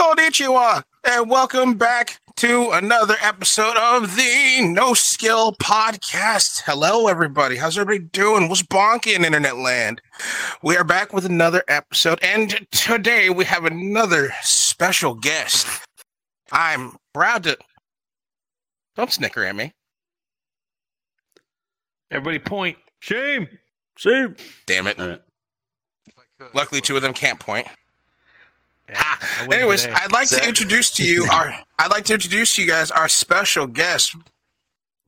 Konnichiwa, and welcome back to another episode of the No Skill Podcast. Hello, everybody. How's everybody doing? What's bonky in internet land? We are back with another episode, and today we have another special guest. I'm proud to. Don't snicker at me. Everybody point. Shame. Shame. Damn it. All right. Luckily, two of them can't point. Yeah, Anyways, today. I'd like to introduce to you our I'd like to introduce to you guys our special guest.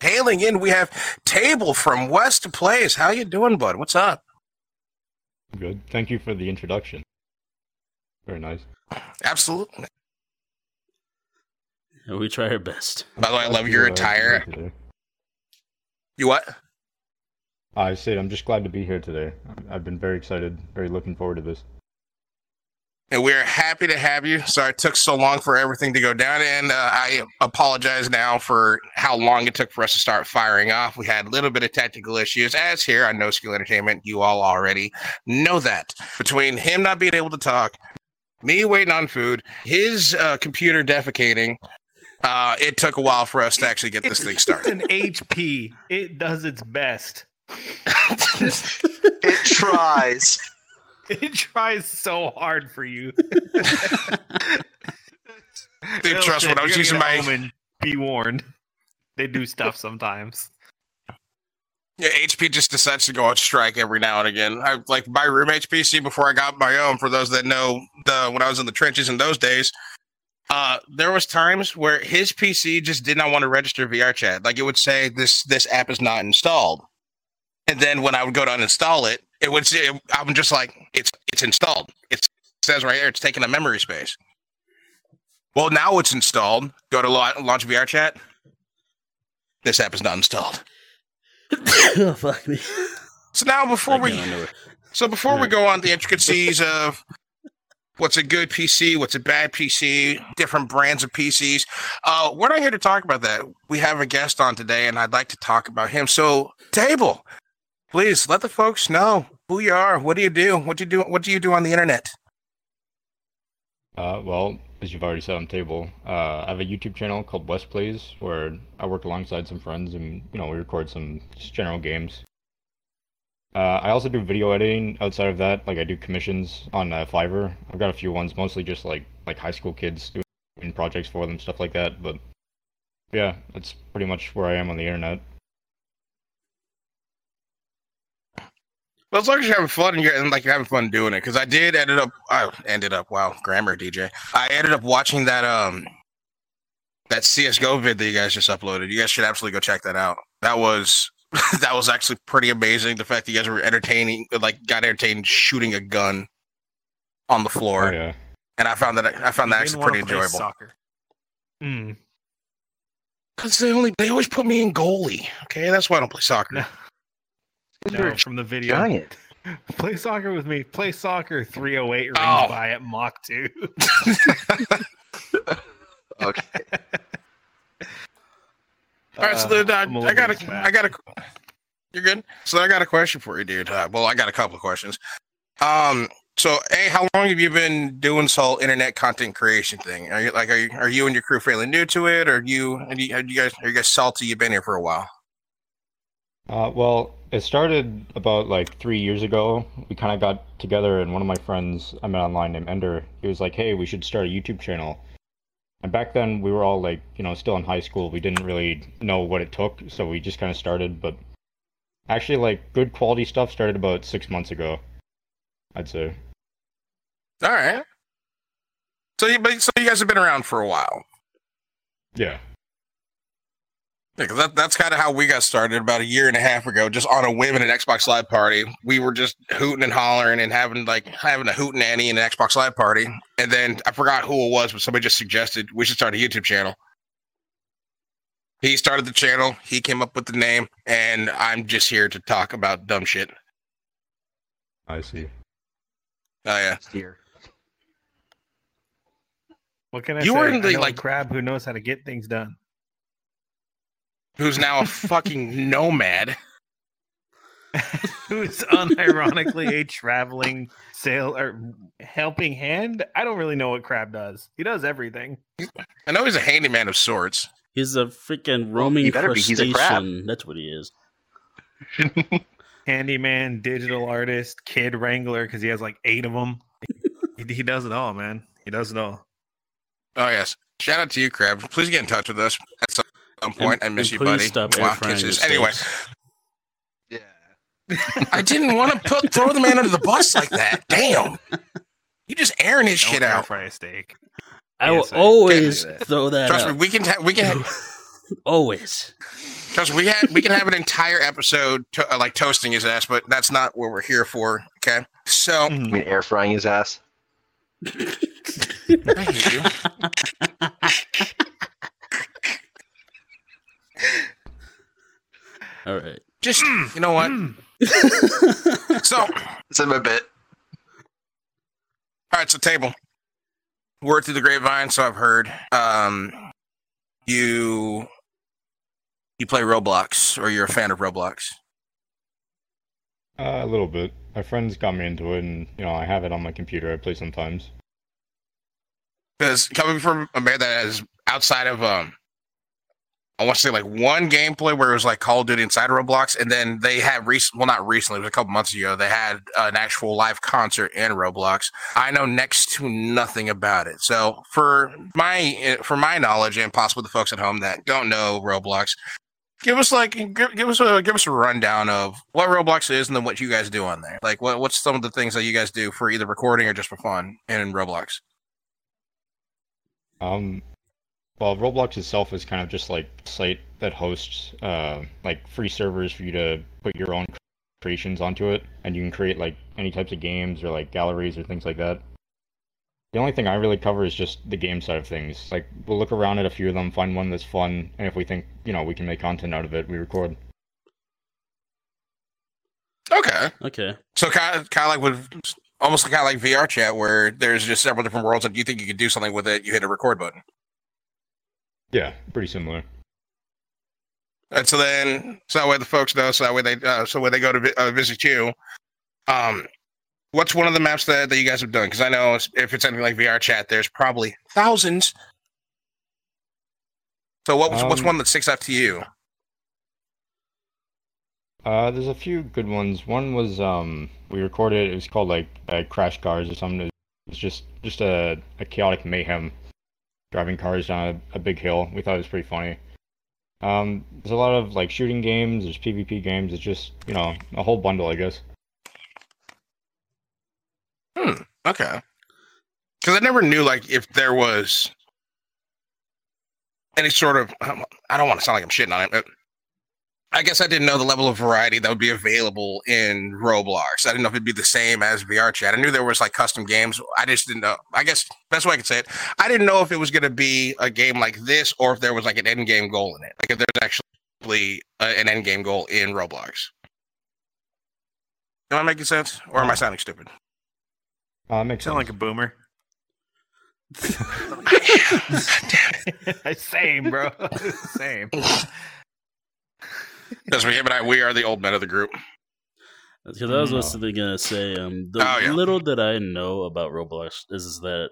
Hailing in, we have Table from West Plays. How you doing, bud? What's up? Good. Thank you for the introduction. Very nice. Absolutely. Yeah, We try our best. By the way, I love your to, uh, be attire. You what? I said I'm just glad to be here today. I've been very excited, very looking forward to this. And we're happy to have you. Sorry it took so long for everything to go down. And uh, I apologize now for how long it took for us to start firing off. We had a little bit of technical issues, as here on No Skill Entertainment. You all already know that. Between him not being able to talk, me waiting on food, his uh, computer defecating, uh, it took a while for us to actually get this thing started. It's started. an HP. It does its best. It tries. It tries so hard for you. Dude, trust shit, when I was using my and be warned. They do stuff sometimes. Yeah, HP just decides to go on strike every now and again. I like my room HPC before I got my own. For those that know, the when I was in the trenches in those days, uh, there was times where his PC just did not want to register VR chat. Like it would say this this app is not installed, and then when I would go to uninstall it, it would say I'm just like it's it's installed. It's, it says right here it's taking a memory space. Well, now it's installed. Go to la- launch VR chat. This app is not installed. oh, fuck me. So now before we can't know it. So before we go on the intricacies of what's a good PC, what's a bad PC, different brands of PCs, uh, we're not here to talk about that. We have a guest on today, and I'd like to talk about him. So, Table, please let the folks know who you are. What do you do? What do you do? What do you do on the internet? Uh, well, as you've already said on the table, uh, I have a YouTube channel called West Plays where I work alongside some friends and you know we record some just general games. Uh, I also do video editing outside of that. Like I do commissions on uh, Fiverr. I've got a few ones, mostly just like like high school kids doing projects for them, stuff like that. But yeah, that's pretty much where I am on the internet. Well, as long as you're having fun and you're and like you're having fun doing it, because I did ended up, I ended up, wow, grammar DJ. I ended up watching that um that CS:GO vid that you guys just uploaded. You guys should absolutely go check that out. That was that was actually pretty amazing. The fact that you guys were entertaining, like, got entertained shooting a gun on the floor, Oh yeah. and I found that I found that actually pretty play enjoyable. Soccer. Mm. Because they only they always put me in goalie. Okay, that's why I don't play soccer. No. You're No, a from the video. giant. Play soccer with me. Play soccer 308 rings Oh. by at Mach 2. Okay. All right, so Uh, then uh, I'm a I little got a, smacked. I got a, you're good. So I got a question for you, dude. Uh, well, I got a couple of questions. Um, so a, how long have you been doing this whole internet content creation thing? Are you like, are you, are you and your crew fairly new to it? Or you, are you, are you guys, are you guys salty? You've been here for a while. Uh, well, it started about like three years ago. We kind of got together, and one of my friends I met online named Ender, he was like, "Hey, we should start a YouTube channel." And back then, we were all like, you know, still in high school. We didn't really know what it took, so we just kind of started. But actually, like, good quality stuff started about six months ago, I'd say. All right. So you, but, so you guys have been around for a while. Yeah. Yeah, 'cause that, that's kind of how we got started about a year and a half ago, just on a whim at an Xbox Live party. We were just hooting and hollering and having like having a hooting Annie in an Xbox Live party. And then I forgot who it was, but somebody just suggested we should start a YouTube channel. He started the channel, he came up with the name, and I'm just here to talk about dumb shit. I see. Oh yeah. Here. What can I You say? were in the, I know a like- crab who knows how to get things done. Who's now a fucking nomad. who's unironically a traveling sail or helping hand. I don't really know what Crab does. He does everything. I know he's a handyman of sorts. He's a freaking roaming he better be. He's a crab. crustacean. That's what he is. Handyman, digital artist, kid wrangler, because he has like eight of them. he, he does it all, man. He does it all. Oh yes. Shout out to you, Crab. Please get in touch with us at some some point. I miss and you, buddy. Stop air Wow, frying your kisses. Anyway. Yeah. I didn't want to put throw the man under the bus like that. Damn. You just airing his Don't shit air out. fry a steak. I will Yes, I always can't that. throw that Trust me, we can ha- we can always. trust me, we had we can have an entire episode to, uh, like toasting his ass, but that's not what we're here for. Okay, so. I mean, air frying his ass. I hear you. All right. Just you know what? So It's in my bit. All right, so table. Word through the grapevine, so I've heard. Um, you you play Roblox, or you're a fan of Roblox. Uh, a little bit. My friends got me into it, and you know I have it on my computer. I play sometimes. Because coming from a man that is outside of um, I want to say like one gameplay where it was like Call of Duty inside Roblox, and then they had recent, well, not recently, it was a couple months ago. They had an actual live concert in Roblox. I know next to nothing about it. So for my for my knowledge, and possibly the folks at home that don't know Roblox, give us like give, give us a give us a rundown of what Roblox is, and then what you guys do on there. Like what what's some of the things that you guys do for either recording or just for fun in Roblox. Um, well, Roblox itself is kind of just like a site that hosts uh like free servers for you to put your own creations onto it, and you can create like any types of games or like galleries or things like that. The only thing I really cover is just the game side of things. Like we'll look around at a few of them, find one that's fun, and if we think you know we can make content out of it, we record. Okay. Okay. So kind of, kind of like with almost kind of like VR chat, where there's just several different worlds, and you think you could do something with it, you hit a record button. Yeah, pretty similar. And so then, so that way the folks know, so that way they, uh, so when they go to vi- uh, visit you, um, what's one of the maps that, that you guys have done? Because I know if it's anything like VR chat, there's probably thousands. So what was, what's Um, one that sticks out to you? Uh, there's a few good ones. One was um we recorded. It was called like uh, Crash Cars or something. It was just just a, a chaotic mayhem, driving cars down a, a big hill. We thought it was pretty funny. Um, there's a lot of like shooting games. There's PvP games. It's just you know a whole bundle, I guess. Hmm. Okay. Because I never knew like if there was any sort of. I don't want to sound like I'm shitting on it, but I guess I didn't know the level of variety that would be available in Roblox. I didn't know if it'd be the same as VR chat. I knew there was like custom games. I just didn't know. I guess best way I could say it. I didn't know if it was going to be a game like this or if there was like an end game goal in it. Like if there's actually uh, an end game goal in Roblox. Am I making sense, or am I sounding stupid? Uh, makes Sound sense. like a boomer. Damn Same, bro. Same. Because we, but I, we are the old men of the group. Because I was No. also gonna say, um, the Oh, yeah. little that I know about Roblox is, is that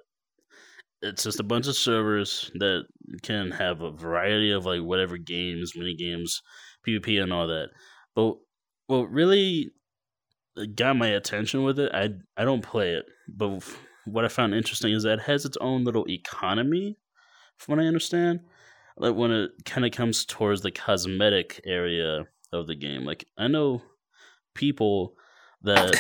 it's just a bunch of servers that can have a variety of like whatever games, mini games, PvP, and all that. But what really got my attention with it, I I don't play it, but what I found interesting is that it has its own little economy, from what I understand. Like when it kind of comes towards the cosmetic area of the game, like I know people that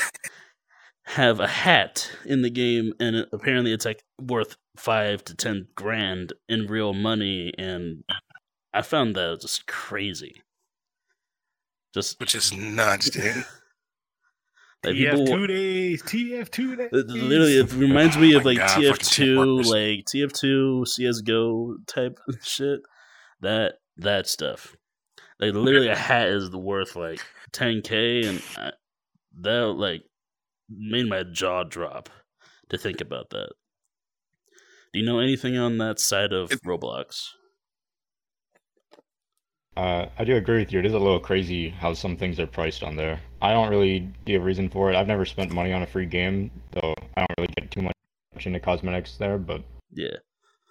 have a hat in the game and it, apparently it's like worth five to ten grand in real money and i found that just crazy just which is nuts, dude. Like TF people two days. TF two days. literally it reminds me Oh of like God, tf2 like tf2 csgo type shit that that stuff like literally a hat is worth like 10k and I, that like made my jaw drop to think about that do you know anything on that side of It- roblox Uh, I do agree with you. It is a little crazy how some things are priced on there. I don't really see a reason for it. I've never spent money on a free game, though I don't really get too much into cosmetics there. But Yeah.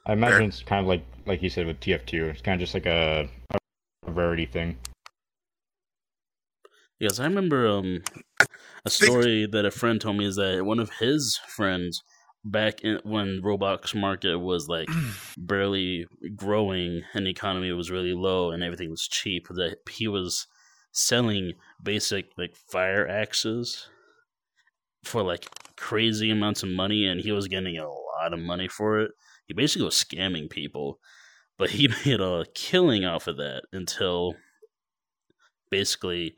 I imagine it's kind of like like you said with TF2. It's kind of just like a, a rarity thing. Yes, I remember um a story that a friend told me is that one of his friends back in when Roblox market was like barely growing and the economy was really low and everything was cheap that he was selling basic like fire axes for like crazy amounts of money and he was getting a lot of money for it. He basically was scamming people, but he made a killing off of that until basically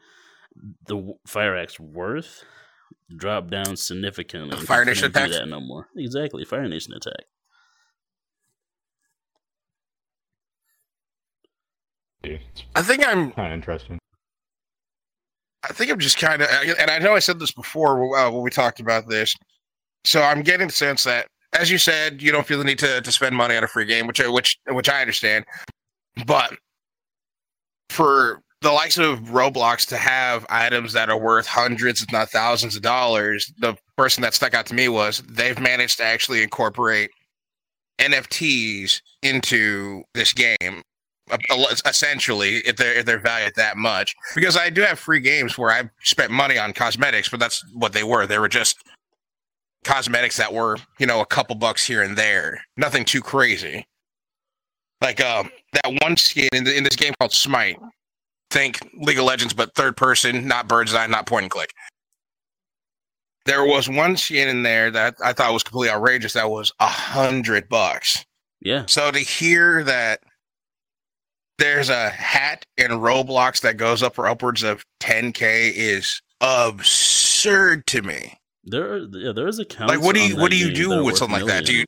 the fire axe worth dropped down significantly. The Fire Nation couldn't do attack? that no more. Exactly, Fire Nation attack. I think I'm kind of interesting. I think I'm just kind of, and I know I said this before uh, when we talked about this. So I'm getting the sense that, as you said, you don't feel the need to, to spend money on a free game, which I, which which I understand. But for the likes of Roblox to have items that are worth hundreds, if not thousands of dollars, the person that stuck out to me was they've managed to actually incorporate NFTs into this game essentially if they're if they're valued that much. Because i do have free games where i spent money on cosmetics but that's what they were. They were just cosmetics that were you know a couple bucks here and there. Nothing too crazy. Like um that one skin in, the, in this game called smite think league of legends but third person not bird's eye not point and click there was one skin in there that i thought was completely outrageous that was a hundred bucks Yeah, so to hear that there's a hat in Roblox that goes up for upwards of 10k is absurd to me. there. Are, yeah, there is accounts. Like, what do you what do you do with something like that? dude?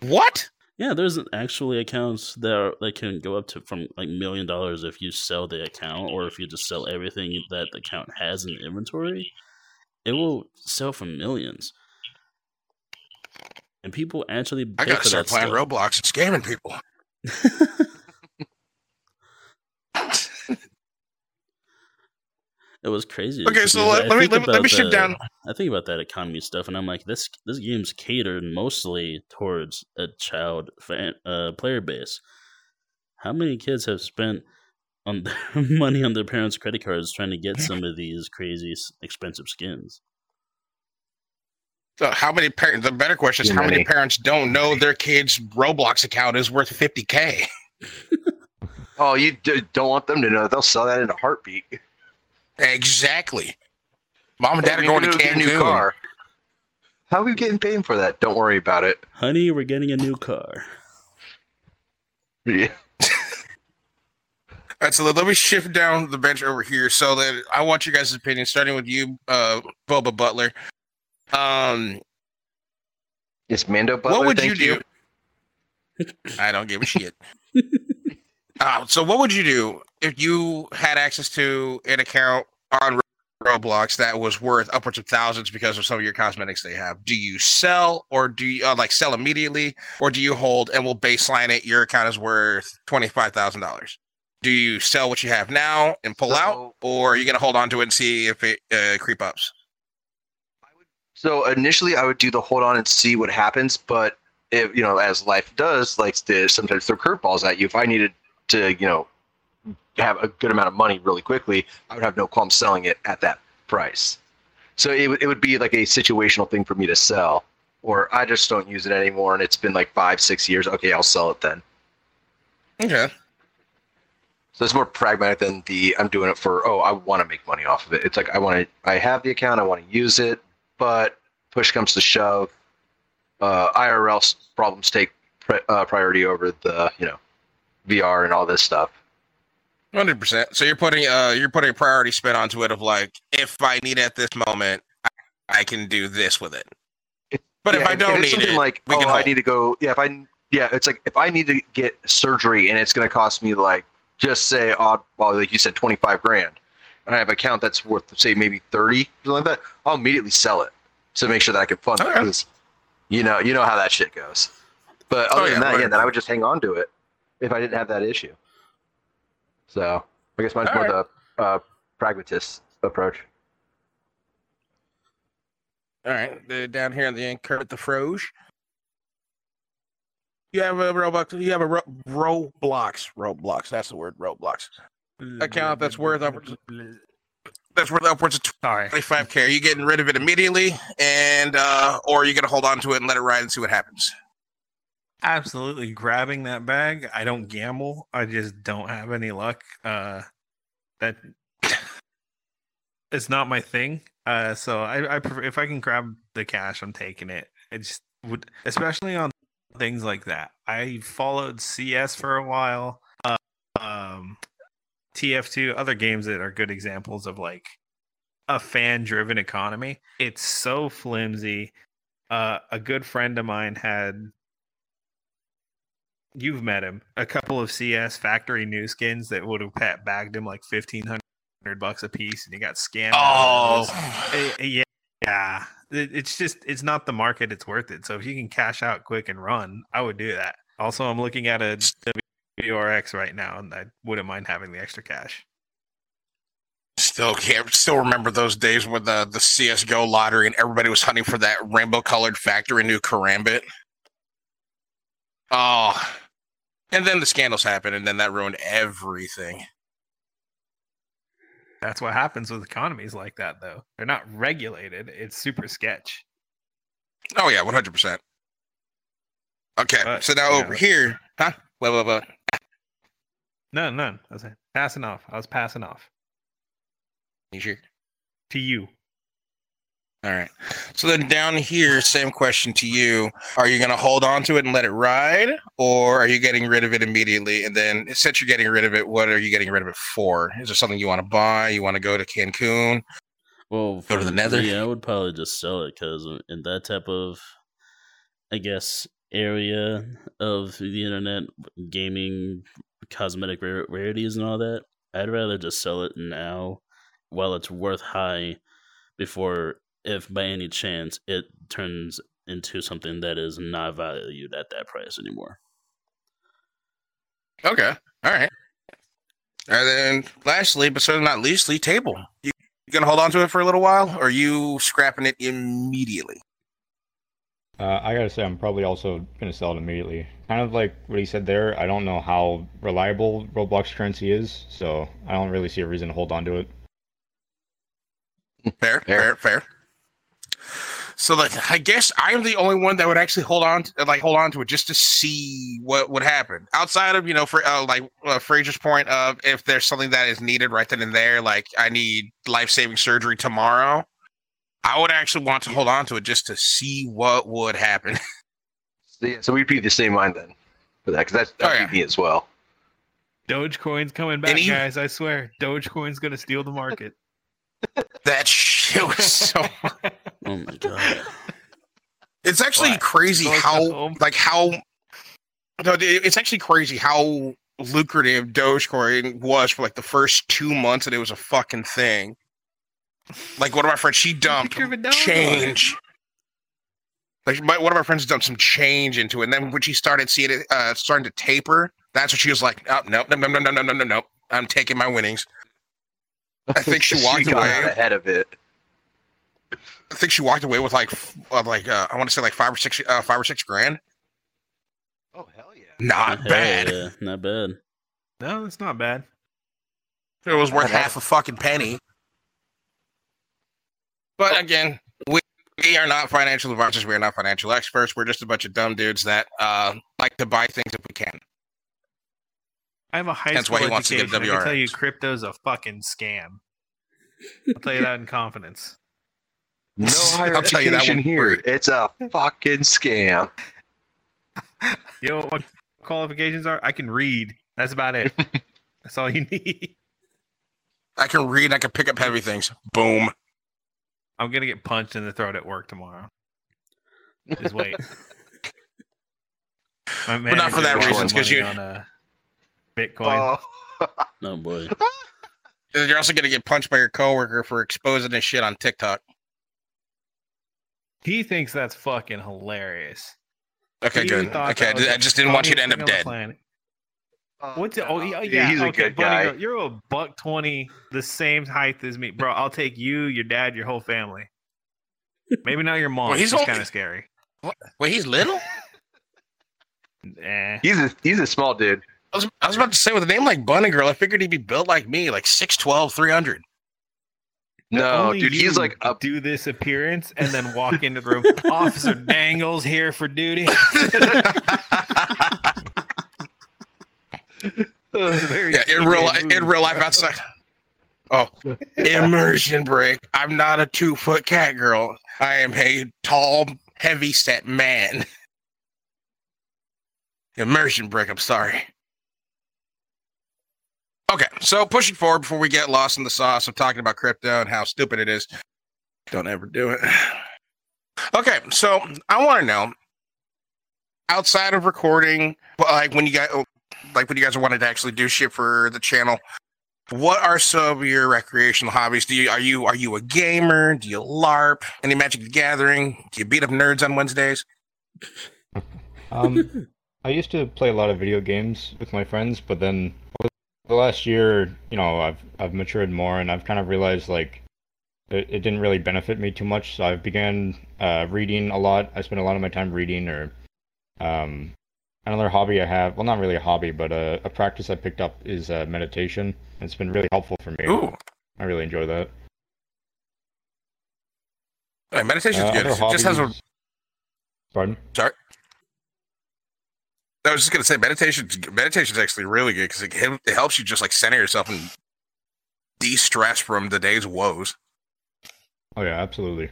what? Yeah, there's actually accounts that are, that can go up to from like million dollars if you sell the account, or if you just sell everything that the account has in inventory. It will sell for millions, and people actually I gotta start that playing stuff. Roblox and scamming people. it was crazy. Okay, so let, let me think let, me- let me shift down. I think about that economy stuff, and I'm like, this this game's catered mostly towards a child fan, uh, player base. How many kids have spent on their money on their parents' credit cards trying to get some of these crazy expensive skins? So how many parents? The better question is Too how many many. parents don't know their kid's Roblox account is worth 50k? Oh, you d- don't want them to know. They'll sell that in a heartbeat. Exactly. Mom and dad are going to get a Cancun. new car. How are we getting paid for that? Don't worry about it. Honey, we're getting a new car. Yeah. All right, so let, let me shift down the bench over here so that I want you guys' opinion, starting with you, uh, Boba Butler. Um, Yes, Mando Butler. what would thank you do? I don't give a shit. uh, so, what would you do if you had access to an account on Roblox that was worth upwards of thousands because of some of your cosmetics they have? Do you sell, or do you uh, like sell immediately, or do you hold and we'll baseline it? Your account is worth twenty five thousand dollars. Do you sell what you have now and pull out, So- or are you gonna hold on to it and see if it uh, creep ups? So initially, I would do the hold on and see what happens. But if you know, as life does, like to sometimes throw curveballs at you. If I needed to, you know, have a good amount of money really quickly, I would have no qualm selling it at that price. So it would it would be like a situational thing for me to sell, or I just don't use it anymore, and it's been like five, six years. Okay, I'll sell it then. Okay. So it's more pragmatic than the I'm doing it for oh I want to make money off of it. It's like I want to I have the account I want to use it, but push comes to shove, uh, IRL problems take pri- uh, priority over the you know VR and all this stuff. Hundred percent. So you're putting uh you're putting a priority spin onto it of like if I need it at this moment, I, I can do this with it. It- But if I don't it's need something it, like we oh can I hold. need to go yeah if I yeah it's like if I need to get surgery and it's going to cost me like just say odd well like you said twenty five grand, and I have an account that's worth say maybe thirty something like that, I'll immediately sell it to make sure that I can fund it you know you know how that shit goes. But Oh, other yeah, than that, right. yeah, then I would just hang on to it. If I didn't have that issue. So I guess mine's All more the uh, pragmatist approach. All right, the, down here in the end, Kurt the Froge. You have a Roblox. You have a ro- Roblox. Roblox. That's the word. Roblox. Account that's worth upwards. That's worth upwards of 25k. Are you getting rid of it immediately, and uh, or are you gonna hold on to it and let it ride and see what happens? Absolutely grabbing that bag. I don't gamble. I just don't have any luck. Uh, that it's not my thing. Uh, so I, I prefer if I can grab the cash, I'm taking it. It just would, especially on things like that. I followed CS for a while. Uh, um, TF2, other games that are good examples of like a fan-driven economy. It's so flimsy. Uh, a good friend of mine had you've met him. A couple of CS factory new skins that would have pat- bagged him like fifteen hundred bucks a piece, and he got scammed. those. Eh, eh, yeah, yeah. It- It's just it's not the market. It's worth it. So if you can cash out quick and run, I would do that. Also, I'm looking at a WRX right now, and I wouldn't mind having the extra cash. Still can't. Still remember those days with the the CS:GO lottery, and everybody was hunting for that rainbow colored factory new Karambit. Oh, and then the scandals happened, and then that ruined everything. That's what happens with economies like that, though. They're not regulated. It's super sketch. Oh yeah, one hundred percent. Okay, But, so now yeah, over here, huh? Well, well, well. None, none. I was passing off. I was passing off You sure? to you. All right. So then down here, same question to you. Are you going to hold on to it and let it ride, or are you getting rid of it immediately? And then, since you're getting rid of it, what are you getting rid of it for? Is there something you want to buy? You want to go to Cancun? Well, Go to the nether? Yeah, I would probably just sell it because in that type of, I guess, area of the internet, gaming, cosmetic rare- rarities, and all that, I'd rather just sell it now while it's worth high before, if by any chance it turns into something that is not valued at that price anymore. Okay. All right. And then, lastly, but certainly not leastly, table. You, you going to hold on to it for a little while, or are you scrapping it immediately? Uh, I gotta say, I'm probably also gonna sell it immediately. Kind of like what he said there. I don't know how reliable Roblox currency is, so I don't really see a reason to hold on to it. Fair, fair, fair. So, like, I guess I'm the only one that would actually hold on, to, like, hold on to it just to see what would happen. Outside of, you know, for uh, like uh, Fraser's point of if there's something that is needed right then and there, like I need life saving surgery tomorrow, I would actually want to hold on to it just to see what would happen. So, yeah, so we'd be the same mind then for that because that's Oh, that'd yeah. be me as well. Dogecoin's coming back, And guys. I swear. Dogecoin's gonna steal the market. that shit was so. Oh my god! It's actually What? crazy how, like, how. No, it's actually crazy how lucrative Dogecoin was for like the first two months that it was a fucking thing. Like one of my friends, she dumped Picture of a dollar. change. Like my, one of my friends dumped some change into it, and then when she started seeing it uh, starting to taper, that's when she was like, "Oh no, no, no, no, no, no, no, no, no! I'm taking my winnings." I think she walked got away. ahead of it. I think she walked away with like, uh, like uh, I want to say like five or six, uh, five or six grand. Oh hell yeah! Not Hell bad. yeah, not bad. No, it's not bad. It was worth half a fucking penny. But again, we, we are not financial advisors. We are not financial experts. We're just a bunch of dumb dudes that uh, like to buy things if we can. I have a high That's school why he wants to get education. I can tell you, WRX. crypto's a fucking scam. I'll tell you that in confidence. No higher I'll tell you that education here. free. It's a fucking scam. You know what qualifications are? I can read. That's about it. That's all you need. I can read. I can pick up heavy things. Boom. I'm gonna get punched in the throat at work tomorrow. Just wait. My But not for that reason, because you- on uh, Bitcoin. Oh, No boy. You're also gonna get punched by your coworker for exposing this shit on TikTok. He thinks that's fucking hilarious. Okay, He good. Okay, that was I just didn't want you to end up thing on the dead. planet. What's it? Oh, yeah, yeah. he's a okay, good Bunny guy. Girl, you're a buck twenty, the same height as me, bro. I'll take you, your dad, your whole family. Maybe not your mom. Well, he's she's only- kind of scary. Wait, he's little. Eh. He's a he's a small dude. I was, I was about to say with a name like Bunny Girl, I figured he'd be built like me, like 6'12", 300. No, dude, he's like a do this appearance and then walk into the room. Officer Dangles here for duty. Yeah, in real li- in real life outside. Oh, immersion break. I'm not a two foot cat girl. I am a tall, heavy set man. Immersion break. I'm sorry. Okay, so pushing forward before we get lost in the sauce of talking about crypto and how stupid it is. Don't ever do it. Okay, so I want to know outside of recording, like when you guys, like when you guys wanted to actually do shit for the channel, what are some of your recreational hobbies? Do you are you are you a gamer? Do you LARP? Any Magic the Gathering? Do you beat up nerds on Wednesdays? Um, I used to play a lot of video games with my friends, but then over the last year, you know, I've I've matured more, and I've kind of realized like it, it didn't really benefit me too much. So I've began uh, reading a lot. I spend a lot of my time reading, or um, another hobby I have. Well, not really a hobby, but a, a practice I picked up is uh, meditation. It's been really helpful for me. Ooh, I really enjoy that. uh, meditation's Uh, good. It just has a. Pardon? Sorry. I was just gonna say meditation. Meditation is actually really good because it, it helps you just like center yourself and de-stress from the day's woes. Oh yeah, absolutely.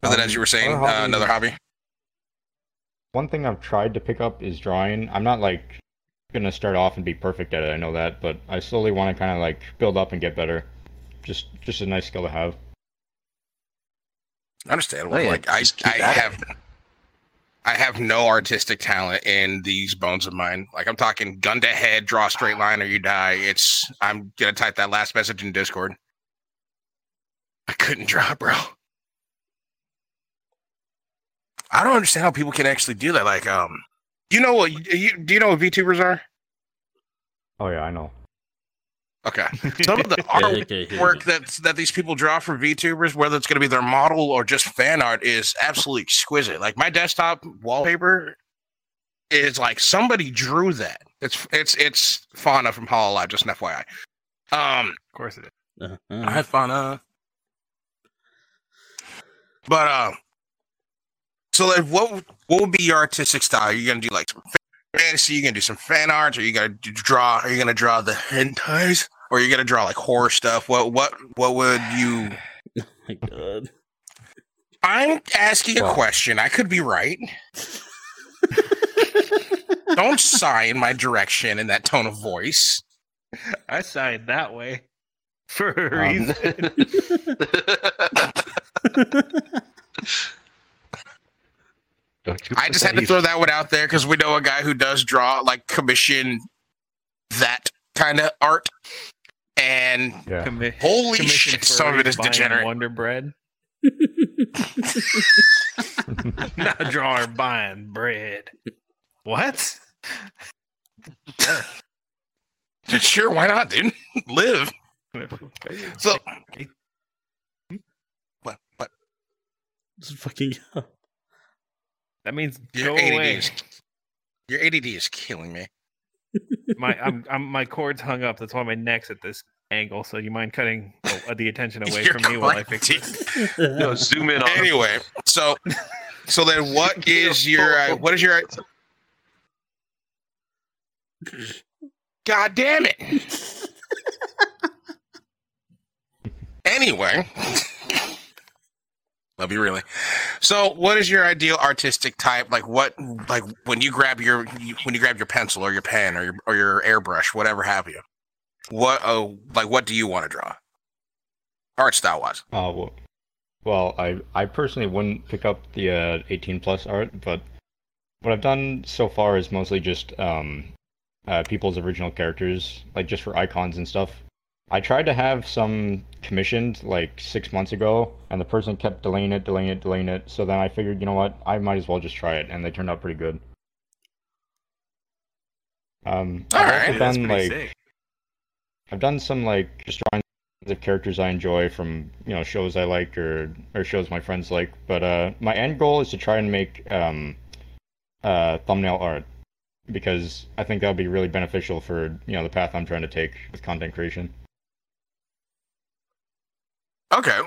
But then, Um, as you were saying, other uh, another hobby. One thing I've tried to pick up is drawing. I'm not like gonna start off and be perfect at it. I know that, but I slowly want to kind of like build up and get better. Just, just a nice skill to have. Understandable. Oh, yeah, Like I, just keep I at it. have, I have no artistic talent in these bones of mine. Like I'm talking gun to head, draw straight line, or you die. It's I'm gonna type that last message in Discord. I couldn't draw, bro. I don't understand how people can actually do that. Like, um, you know what? You, do you know what VTubers are? Oh yeah, I know. Okay, some of the Yeah, art work that that these people draw for VTubers, whether it's going to be their model or just fan art, is absolutely exquisite. Like my desktop wallpaper is like somebody drew that. It's it's it's Fauna from Hololive, just an FYI. Um, Of course it is. Uh, all right, Fauna. But uh, so like, what what would be your artistic style? Are you gonna do like some fantasy? You gonna do some fan art? Or you gonna draw? Are you gonna draw the hentais? Or are you gonna draw like horror stuff? What what what would you? my God. I'm asking a question. I could be right. Don't sigh in my direction in that tone of voice. I signed that way for a Um, reason. Don't you I just had to throw that one out there because we know a guy who does draw like commission that kind of art. And Yeah. Commi- holy shit, some of it is degenerate. Wonder Bread. Not drawing buying bread. What? Sure, why not, dude? Live. So what what This is fucking that means your go ADD away. is your ADD is killing me. My I'm, I'm my cord's hung up. That's why my neck's at this angle. So you mind cutting uh, the attention away from me while I fix it? No, zoom in on. Anyway, so so then what is your uh, what is your God damn it. Anyway, love you really. So, what is your ideal artistic type? Like, what, like when you grab your you, when you grab your pencil or your pen or your or your airbrush, whatever have you. What, oh, like what do you want to draw? Art style wise. Uh, well, well, I I personally wouldn't pick up the uh, 18 plus art, but what I've done so far is mostly just um, uh, people's original characters, like just for icons and stuff. I tried to have some commissioned like six months ago, and the person kept delaying it, delaying it, delaying it. So then I figured, you know what, I might as well just try it, and they turned out pretty good. Um, All I've right, done like sick. I've done some like just drawings of characters I enjoy from you know shows I like or or shows my friends like. But uh, my end goal is to try and make um, uh, thumbnail art because I think that'll be really beneficial for you know the path I'm trying to take with content creation. Okay.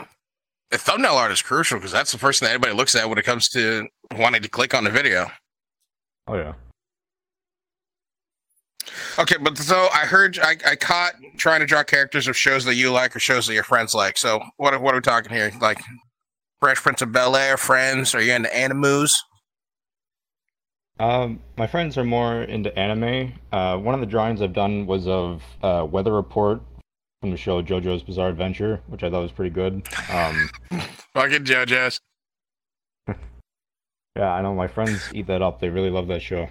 The thumbnail art is crucial because that's the first thing anybody looks at when it comes to wanting to click on the video. Oh yeah. Okay, but so I heard I, I caught trying to draw characters of shows that you like or shows that your friends like. So what are- what are we talking here? Like Fresh Prince of Bel Air, Friends? Are you into animus? Um, my friends are more into anime. Uh, one of the drawings I've done was of uh, Weather Report from the show JoJo's Bizarre Adventure, which I thought was pretty good. Um, Fucking JoJo's. yeah, I know my friends eat that up. They really love that show.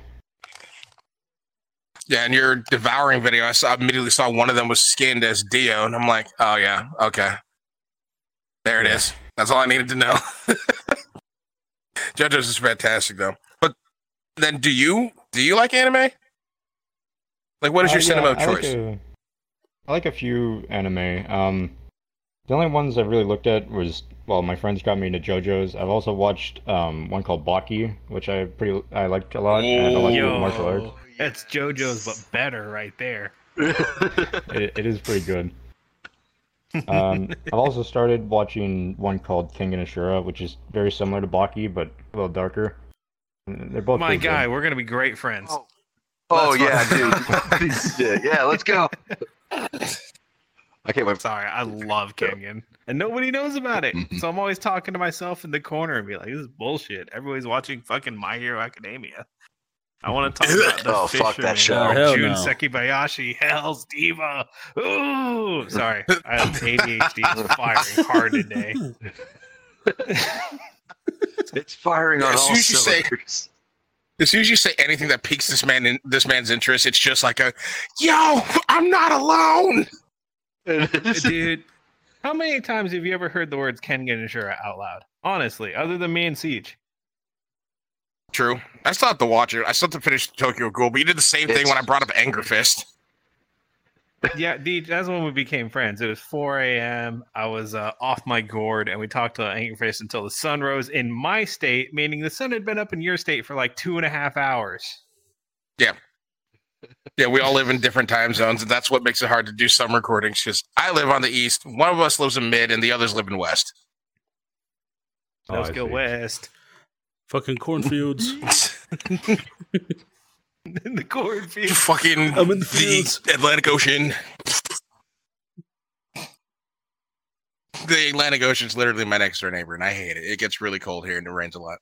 Yeah, and your devouring video, I saw immediately saw one of them was skinned as Dio, and I'm like, oh yeah, okay, there it is. That's all I needed to know. JoJo's is fantastic though. But then, do you do you like anime? Like, what is your Uh, cinema yeah, I like choice? a- I like a few anime. Um, the only ones I've really looked at was well, my friends got me into JoJo's. I've also watched um one called Baki, which I pretty I liked a lot, and I like Yo, martial arts. that's JoJo's, but better right there. It, it is pretty good. Um, I've also started watching one called Kengan Ashura, which is very similar to Baki, but a little darker. They're both My pretty good. guy, we're gonna be great friends. Oh. Oh That's yeah, dude. yeah, yeah, let's go. I can't wait. Sorry, I love Kengan, and nobody knows about it. So I'm always talking to myself in the corner and be like, "This is bullshit." Everybody's watching fucking My Hero Academia. I want to talk about the Oh, fuck that show. or Hell Jun no. Sekibayashi, Hell's Diva. Ooh, sorry, I have ADHD is firing hard today. It's firing on As all soon as you say- cylinders. As soon as you say anything that piques this man in this man's interest, it's just like a, yo, I'm not alone. Dude, how many times have you ever heard the words Kengan Ashura out loud? Honestly, other than me and Siege. True. I still have to watch it. I still have to finish Tokyo Ghoul, but you did the same thing when I brought up Anger Fist. Yeah, D, that's when we became friends. It was 4 a.m. I was uh, off my gourd, and we talked to Angry Face until the sun rose in my state, meaning the sun had been up in your state for like two and a half hours. Yeah, Yeah, we all live in different time zones, and that's what makes it hard to do some recordings. Because I live on the east, one of us lives in mid, and the others live in west. Oh, No I skill see. west Fucking cornfields. in the cornfield. Fucking I'm in the the. Atlantic Ocean. The Atlantic Ocean is literally my next door neighbor, and I hate it. It gets really cold here, and it rains a lot.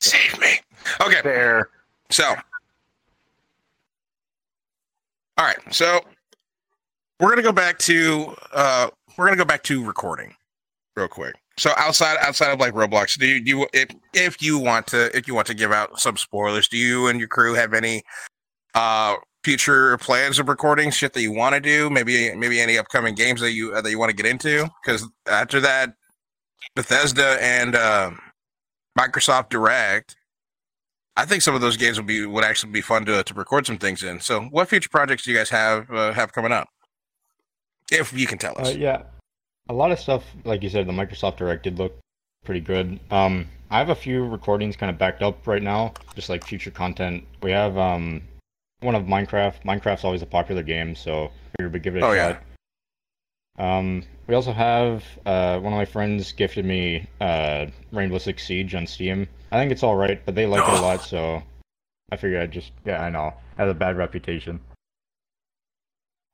Save me. Okay, Fair. So, all right. So we're gonna go back to uh, we're gonna go back to recording real quick. So outside outside of like Roblox, do you, do you if if you want to if you want to give out some spoilers, do you and your crew have any uh future plans of recording shit that you want to do? Maybe maybe any upcoming games that you uh, that you want to get into? Because after that, Bethesda and uh, Microsoft Direct. I think some of those games would be would actually be fun to to record some things in. So, what future projects do you guys have uh, have coming up? If you can tell us. Uh, yeah, a lot of stuff, like you said, the Microsoft Direct did look pretty good. Um, I have a few recordings kind of backed up right now, just like future content. We have um, one of Minecraft. Minecraft's always a popular game, so figured we'd give it a Oh, yeah. shot. Um, we also have uh, one of my friends gifted me uh, Rainbow Six Siege on Steam. I think it's all right, but they like it a lot, so I figured I'd just yeah, I know, it has a bad reputation.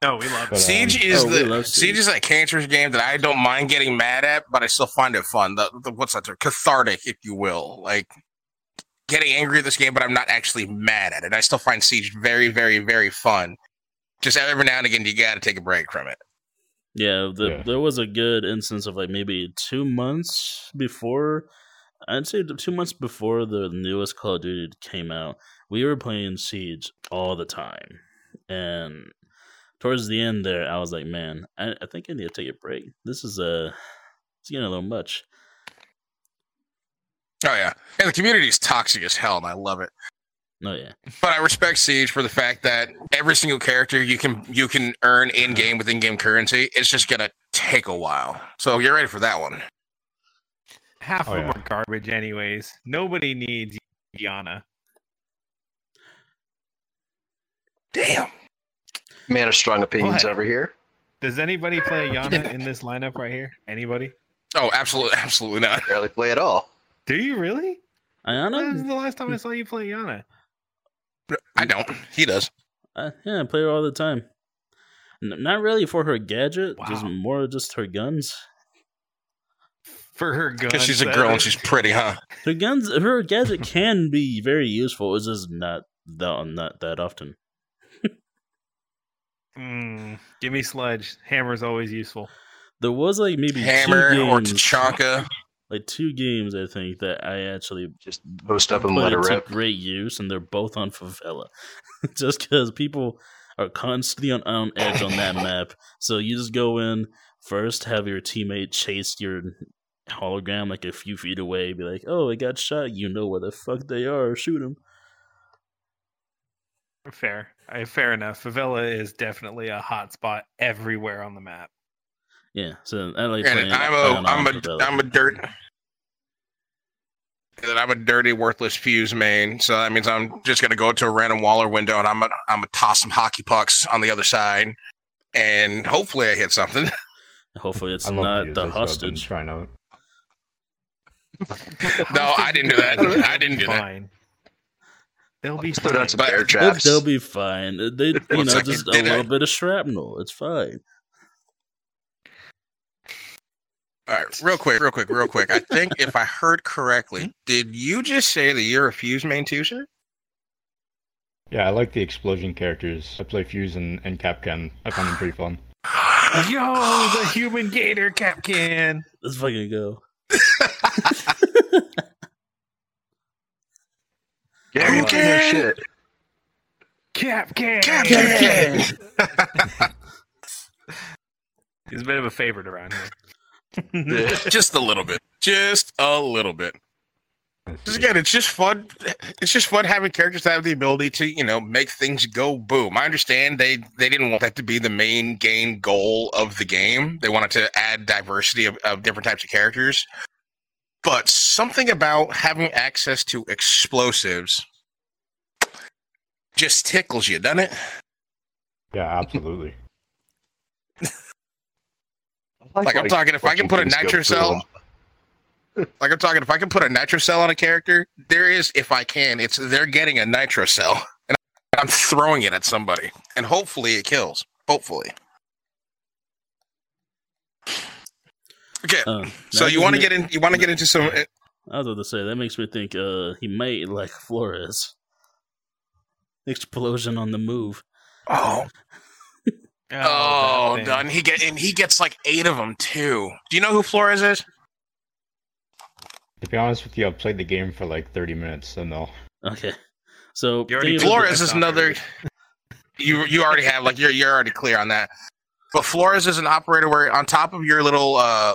No, we love But, it. Siege um, is oh, the Siege Siege. is that cancerous game that I don't mind getting mad at, but I still find it fun. The, the what's that term? Cathartic, if you will. Like getting angry at this game, but I'm not actually mad at it. I still find Siege very, very, very fun. Just every now and again, you got to take a break from it. Yeah, the, Yeah. there was a good instance of like maybe two months before. I'd say two months before the newest Call of Duty came out, we were playing Siege all the time, and towards the end there, I was like, man, I, I think I need to take a break. This is a, it's getting a little much. Oh yeah, and the community is toxic as hell, and I love it. Oh yeah. But I respect Siege for the fact that every single character you can you can earn in game with in game currency. It's just gonna take a while. So get ready for that one. Half Oh, of them yeah. are garbage, anyways. Nobody needs Iana. Damn. Man of strong opinions What? over here. Does anybody play Iana in this lineup right here? Anybody? Oh, absolutely, absolutely not. Barely play at all. Do you really? When was Ayana, the last time I saw you play Iana? I don't. He does. uh, yeah, I play her all the time. N- not really for her gadget, just more just her guns. For her guns, Because she's a girl and she's pretty, huh? Her guns, her gadget can be very useful. It's just not that not that often. Mm, give me Sledge. Hammer's always useful. There was like maybe Hammer two or games, Tachanka. like two games I think that I actually Just post up and put let her it rip. great use, and they're both on favela. just because people are constantly on, on edge on that map, so you just go in first, have your teammate chase your hologram like a few feet away, be like, "Oh, I got shot." You know where the fuck they are. Shoot them. Fair. I, fair enough. Favela is definitely a hot spot everywhere on the map. Yeah, so I like Granted, playing. I'm a I'm on a favela. I'm a dirt. That I'm a dirty, worthless fuse main, so that means I'm just gonna go to a random Waller window, and I'm gonna I'm gonna toss some hockey pucks on the other side, and hopefully I hit something. Hopefully, it's I love not the that's I've been hostage. Trying out. No, I didn't do that. I didn't do that. Fine. They'll be Just throw fine. some But- bear They'll, traps. they'll be fine. They, you know, like just a did little bit of shrapnel. It's fine. All right, real quick, real quick, real quick. I think if I heard correctly, hmm? did you just say that you're a fuse main too, sir? Yeah, I like the explosion characters. I play Fuse and, and Kapkan. I find them pretty fun. Yo, the human gator Kapkan. Let's fucking go. Yeah, you Okay. can shit. Kapkan. Kapkan. He's a bit of a favorite around here. just a little bit, just a little bit. Because again, it's just fun. It's just fun having characters that have the ability to, you know, make things go boom. I understand they they didn't want that to be the main game goal of the game. They wanted to add diversity of, of different types of characters. But something about having access to explosives just tickles you, doesn't it? Yeah, absolutely. Like I'm talking, if I can put a watching things go nitro cell, like I'm talking, if I can put a nitro cell on a character, there is, if I can, it's they're getting a nitro cell, and I'm throwing it at somebody, and hopefully it kills. Hopefully. Okay, Uh, so you want to get in? You want to get into some? I was about to say that makes me think uh he might like Flores. Explosion on the move. Oh, Oh, oh, done. He get and he gets like eight of them too. Do you know who Flores is? To be honest with you, I've played the game for like 30 minutes, so no. Okay. So You already thinking told about Flores is stock another. You you already have like you're you're already clear on that. But Flores is an operator where on top of your little uh,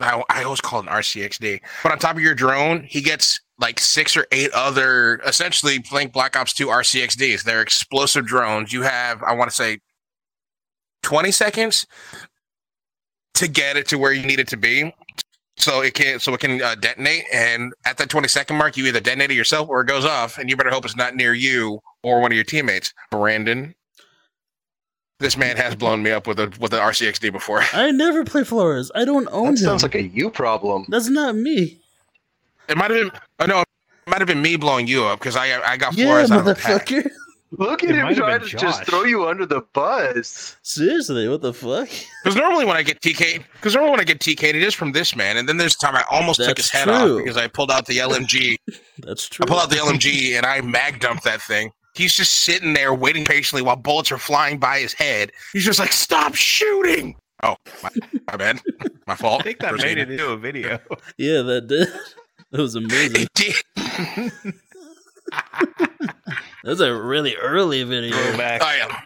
I, I always call it an RCXD, but on top of your drone, he gets like six or eight other essentially playing Black Ops 2 RCXDs. They're explosive drones. You have I want to say 20 seconds to get it to where you need it to be. So it can so it can uh, detonate, and at that 20 second mark, you either detonate it yourself or it goes off, and you better hope it's not near you or one of your teammates. Brandon, this man has blown me up with a with an RCXD before. I never play Flores. I don't own That him. sounds like a you problem. That's not me. It might have been oh no, it might have been me blowing you up because I I got Yeah, Flores out of the pack. motherfucker. Look at It him trying been to just throw you under the bus. Seriously, what the fuck? Because normally when I get TK, because normally when I get TK, it is from this man, and then there's the time I almost took his head true. off because I pulled out the LMG. That's true. I pulled out the LMG and I mag dumped that thing. He's just sitting there waiting patiently while bullets are flying by his head. He's just like, "Stop shooting!" Oh, my, my bad, my fault. I think that Proceed. made it into a video. Yeah, that did. That was amazing. It did. That was a really early video. Throwback. Oh yeah.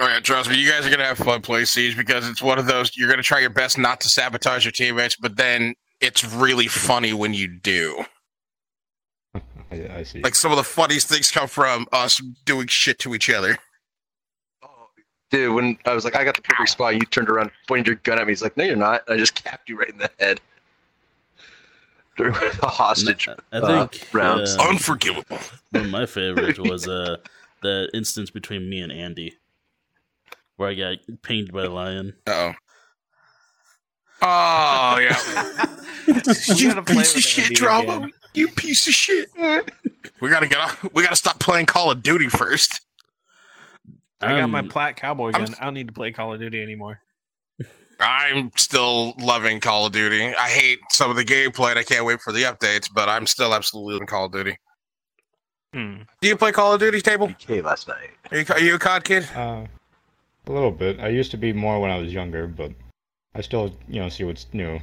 Oh yeah, trust me, you guys are gonna have fun playing Siege because it's one of those you're gonna try your best not to sabotage your teammates, but then it's really funny when you do. I, I see. Like some of the funniest things come from us doing shit to each other. Oh, Dude, when I was like, I got the perfect spot, you turned around, pointed your gun at me. He's like, No, you're not. I just capped you right in the head during the hostage I uh, rounds. uh, Unforgivable. one of my favorites was uh the instance between me and Andy, where I got pinged by a lion. Uh oh. Oh yeah. We you gotta piece of shit, Andy drama. Again. You piece of shit. we gotta get off. We gotta stop playing Call of Duty first. I got my Um, plat cowboy I'm- gun. I don't need to play Call of Duty anymore. I'm still loving Call of Duty. I hate some of the gameplay. and I can't wait for the updates, but I'm still absolutely in Call of Duty. Hmm. Do you play Call of Duty table? BK last night. Are you, are you a COD kid? Uh, a little bit. I used to be more when I was younger, but I still, you know, see what's new.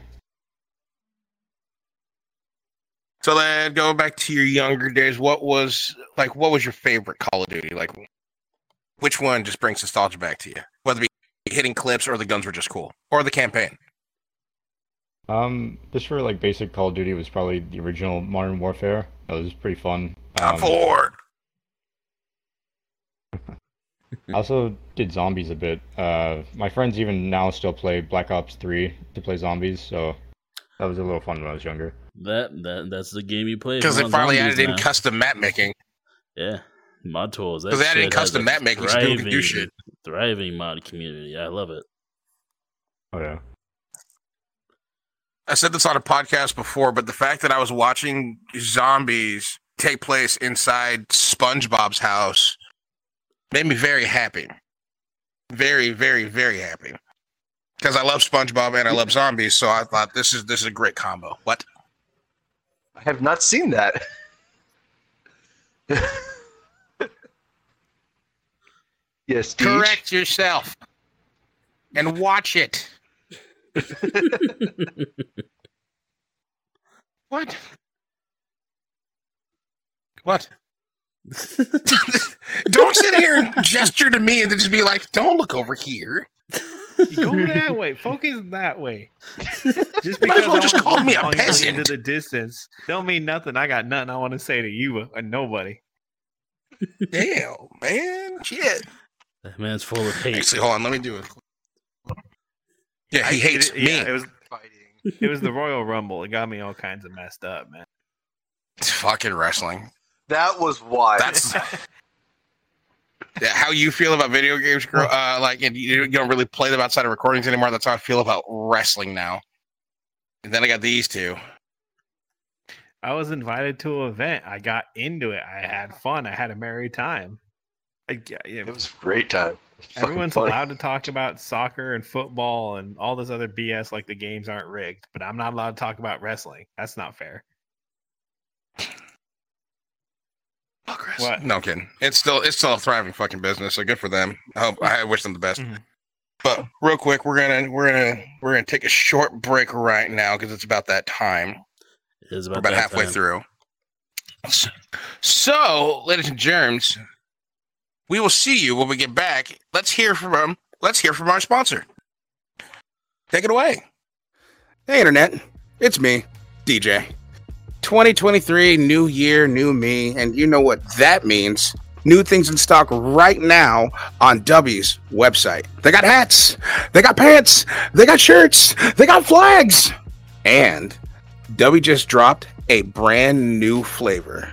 So then, going back to your younger days, what was like? What was your favorite Call of Duty? Like, which one just brings nostalgia back to you? Whether it be hitting clips or the guns were just cool, or the campaign. Um, just for like basic Call of Duty was probably the original Modern Warfare. That was pretty fun. I'm Um, for. I also did zombies a bit. Uh, my friends even now still play Black Ops 3 to play zombies, so that was a little fun when I was younger. That that that's the game you play. Because you they finally zombies added in now. custom map making. Yeah, mod tools. Because they added in custom map making, so people can do shit. Thriving mod community. I love it. Oh yeah. I said this on a podcast before, but the fact that I was watching zombies take place inside SpongeBob's house made me very happy. Very, very, very happy. Because I love SpongeBob and I love zombies, so I thought this is this is a great combo. What? I have not seen that. yes, Deej. Correct yourself and watch it. What? What? don't sit here and gesture to me and then just be like, "Don't look over here." Go that way. Focus that way. Just Might as because well I just call me a peasant. into the distance don't mean nothing. I got nothing I want to say to you or nobody. Damn, man, shit. That man's full of hate. Actually, hold on, let me do it. Yeah, he I- hates it, me. yeah, it was Fighting. it was the Royal Rumble. It got me all kinds of messed up, man. It's fucking wrestling. That was why. That's yeah, how you feel about video games, girl. Uh, like, and you, you don't really play them outside of recordings anymore. That's how I feel about wrestling now. And then I got these two. I was invited to an event. I got into it. I had fun. I had a merry time. I, yeah, it was a great time. Everyone's funny. allowed to talk about soccer and football and all this other BS like the games aren't rigged, but I'm not allowed to talk about wrestling. That's not fair. Fuck What? No I'm kidding. It's still it's still a thriving fucking business. So good for them. I hope I wish them the best. Mhm. But real quick, we're gonna we're gonna we're gonna take a short break right now because it's about that time. It is We're about, about that halfway time. through. So, ladies and germs, we will see you when we get back. Let's hear from um, let's hear from our sponsor. Take it away. Hey internet, it's me, DJ. 2023, new year, new me, and you know what that means. New things in stock right now on W's website. They got hats, they got pants, they got shirts, they got flags, and W just dropped a brand new flavor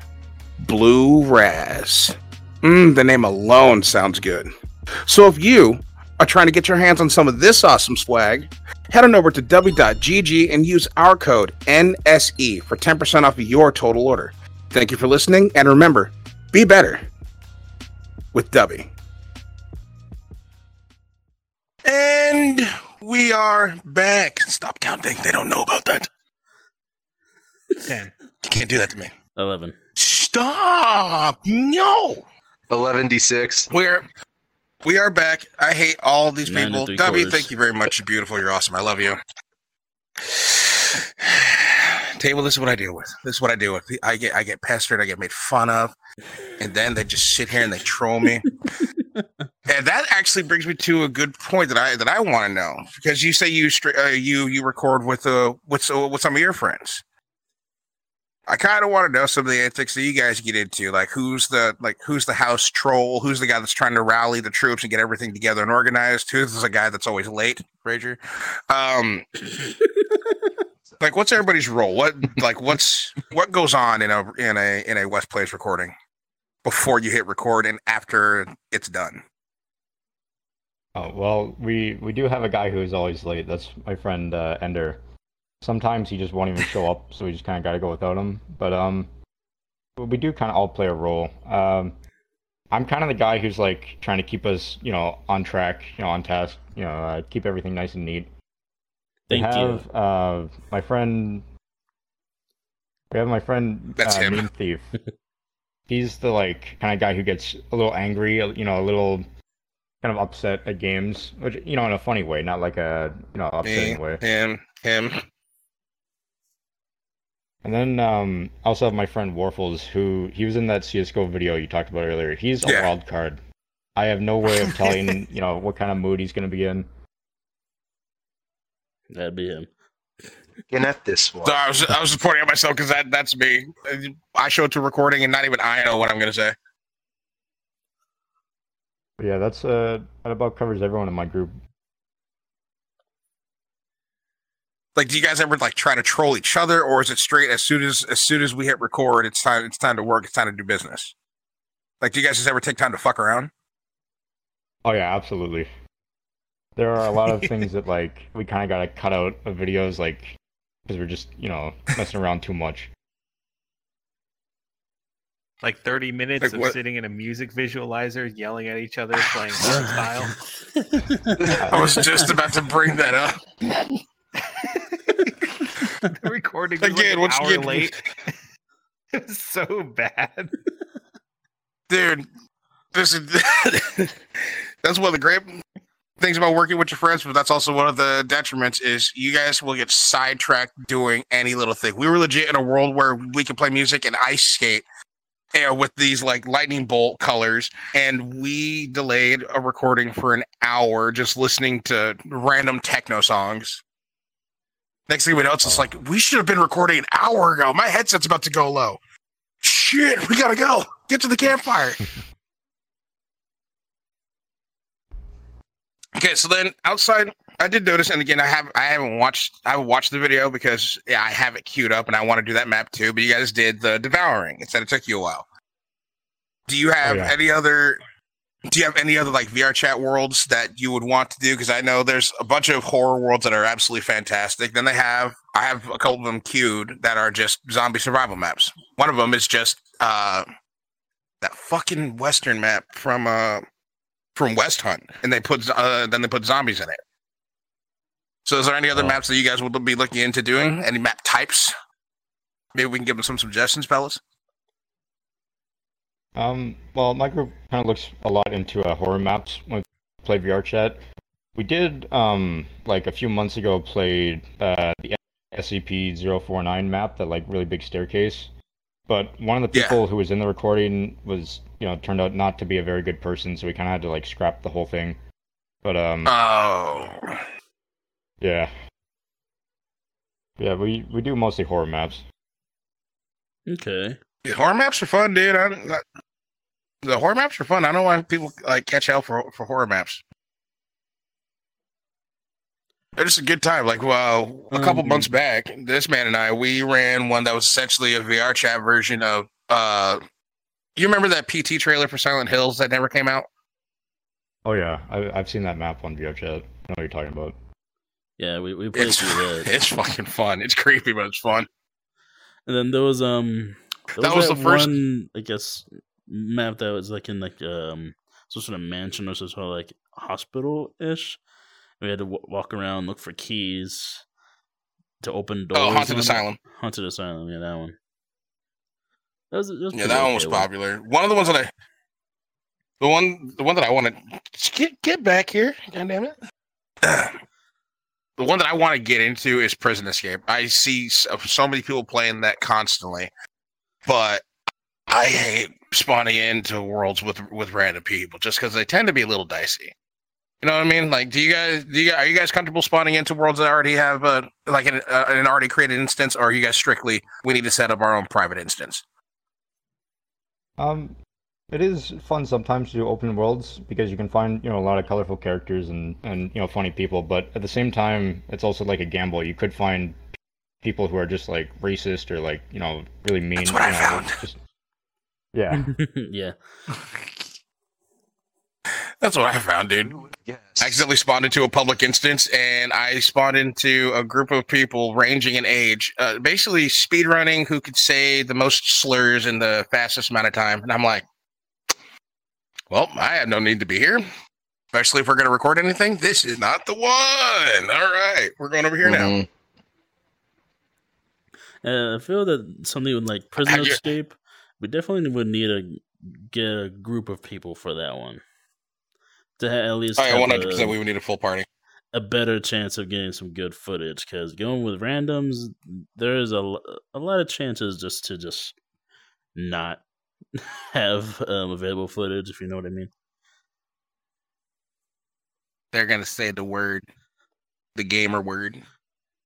Blue Raz. Mmm, the name alone sounds good. So if you are trying to get your hands on some of this awesome swag, head on over to w.gg and use our code NSE for 10% off your total order. Thank you for listening, and remember, be better with W. And we are back. Stop counting. They don't know about that. Ten. You can't do that to me. Eleven. Stop! No, 11d6. we're we are back. I hate all these Nine people. W, quarters. thank you very much. You're beautiful. You're awesome. I love you. Table. This is what I deal with. This is what I deal with. I get I get pestered. I get made fun of, and then they just sit here and they troll me. and that actually brings me to a good point that I that I want to know because you say you stra- uh, you you record with uh with uh, with some of your friends. I kind of want to know some of the antics that you guys get into, like who's the like who's the house troll, who's the guy that's trying to rally the troops and get everything together and organized, who's the guy that's always late, Rager. Um, like what's everybody's role? What like what's what goes on in a in a in a West Plays recording before you hit record and after it's done? Oh well, we we do have a guy who is always late. That's my friend uh, Ender. Sometimes he just won't even show up, so we just kind of got to go without him. But um, we do kind of all play a role. Um, I'm kind of the guy who's like trying to keep us, you know, on track, you know, on task, you know, uh, keep everything nice and neat. Thank we have, you. Uh, my friend. We have my friend. That's uh, him. Meme Thief. He's the like kind of guy who gets a little angry, you know, a little kind of upset at games, which you know, in a funny way, not like a you know upsetting Me, way. him, him. And then um, I also have my friend Warfels, who he was in that CS:GO video you talked about earlier. He's a Yeah. wild card. I have no way of telling, you know, what kind of mood he's going to be in. That'd be him. Looking at this one. So I was I was just pointing at myself because that that's me. I show it to recording and not even I know what I'm gonna say. Yeah, that's uh, that about covers everyone in my group. Like, do you guys ever like try to troll each other, or is it straight as soon as as soon as we hit record, it's time it's time to work, it's time to do business? Like, do you guys just ever take time to fuck around? Oh yeah, absolutely. There are a lot of things that like we kind of got to cut out of videos, like because we're just you know messing around too much. Like 30 minutes Like of what? sitting in a music visualizer, yelling at each other, playing style. I was just about to bring that up. the recording was Again, like an hour late. it was so bad. dude. This is that's one of the great things about working with your friends, but that's also one of the detriments is you guys will get sidetracked doing any little thing. We were legit in a world where we could play music and ice skate. And with these like lightning bolt colors, and we delayed a recording for an hour just listening to random techno songs. Next thing we know, it's just like we should have been recording an hour ago. My headset's about to go low. Shit, we gotta go. Get to the campfire. okay, so then outside, I did notice, and again, I have I haven't watched I haven't watched the video because yeah, I have it queued up, and I want to do that map too. But you guys did the devouring. It said it took you a while. Do you have oh, yeah. any other? Do you have any other like VR chat worlds that you would want to do? Because I know there's a bunch of horror worlds that are absolutely fantastic. Then they have I have a couple of them queued that are just zombie survival maps. One of them is just uh that fucking western map from uh from West Hunt, and they put uh then they put zombies in it. So is there any other Oh. maps that you guys would be looking into doing? Any map types? Maybe we can give them some suggestions, fellas. Um, well, my group kind of looks a lot into uh, horror maps when we play VR chat. We did, um, like a few months ago, played uh, the SCP-049 map, that like really big staircase. But one of the Yeah. people who was in the recording was, you know, turned out not to be a very good person, so we kind of had to like scrap the whole thing. But um, Oh, yeah, yeah, we we do mostly horror maps. Okay. Yeah, horror maps are fun, dude. I, I- the horror maps are fun. I don't know why people like catch hell for for horror maps. They're just a good time. Like, well, a couple Um, months back, this man and I we ran one that was essentially a VR chat version of. uh You remember that PT trailer for Silent Hills that never came out? Oh yeah, I, I've seen that map on VR chat. I know what you're talking about. Yeah, we, we played It's through that. it's fucking fun. It's creepy, but it's fun. And then there was um That was the first- one I guess map that was like in like um some sort of mansion or some sort of like hospital ish. We had to w- walk around look for keys to open doors. Oh, Haunted. Asylum. Haunted Asylum, yeah, that one. That was, that was Yeah, that one was one. popular. One of the ones that I, the one, the one that I wanted. Get get back here! God damn it! the one that I want to get into is Prison Escape. I see so, so many people playing that constantly, but I hate spawning into worlds with with random people just because they tend to be a little dicey. You know what I mean? Like, do you guys, do you, are you guys comfortable spawning into worlds that already have uh, like an, uh, an already created instance, or are you guys strictly we need to set up our own private instance? Um, it is fun sometimes to do open worlds because you can find you know a lot of colorful characters and and you know funny people, but at the same time, it's also like a gamble. You could find people who are just like racist or like you know really mean. That's what you I know, found. Just, yeah. yeah. That's what I found, dude. Yes. I accidentally spawned into a public instance and I spawned into a group of people ranging in age, uh, basically speedrunning who could say the most slurs in the fastest amount of time. And I'm like, well, I have no need to be here, especially if we're going to record anything. This is not the one. All right, we're going over here now. Uh, I feel that something with like prison escape, we definitely would need to get a group of people for that one to ha- at least Oh, yeah, have 100% we would need a full party. a better chance of getting some good footage. Because going with randoms, there is a a lot of chances just to just not have um, available footage, if you know what I mean. They're going to say the word, the gamer word.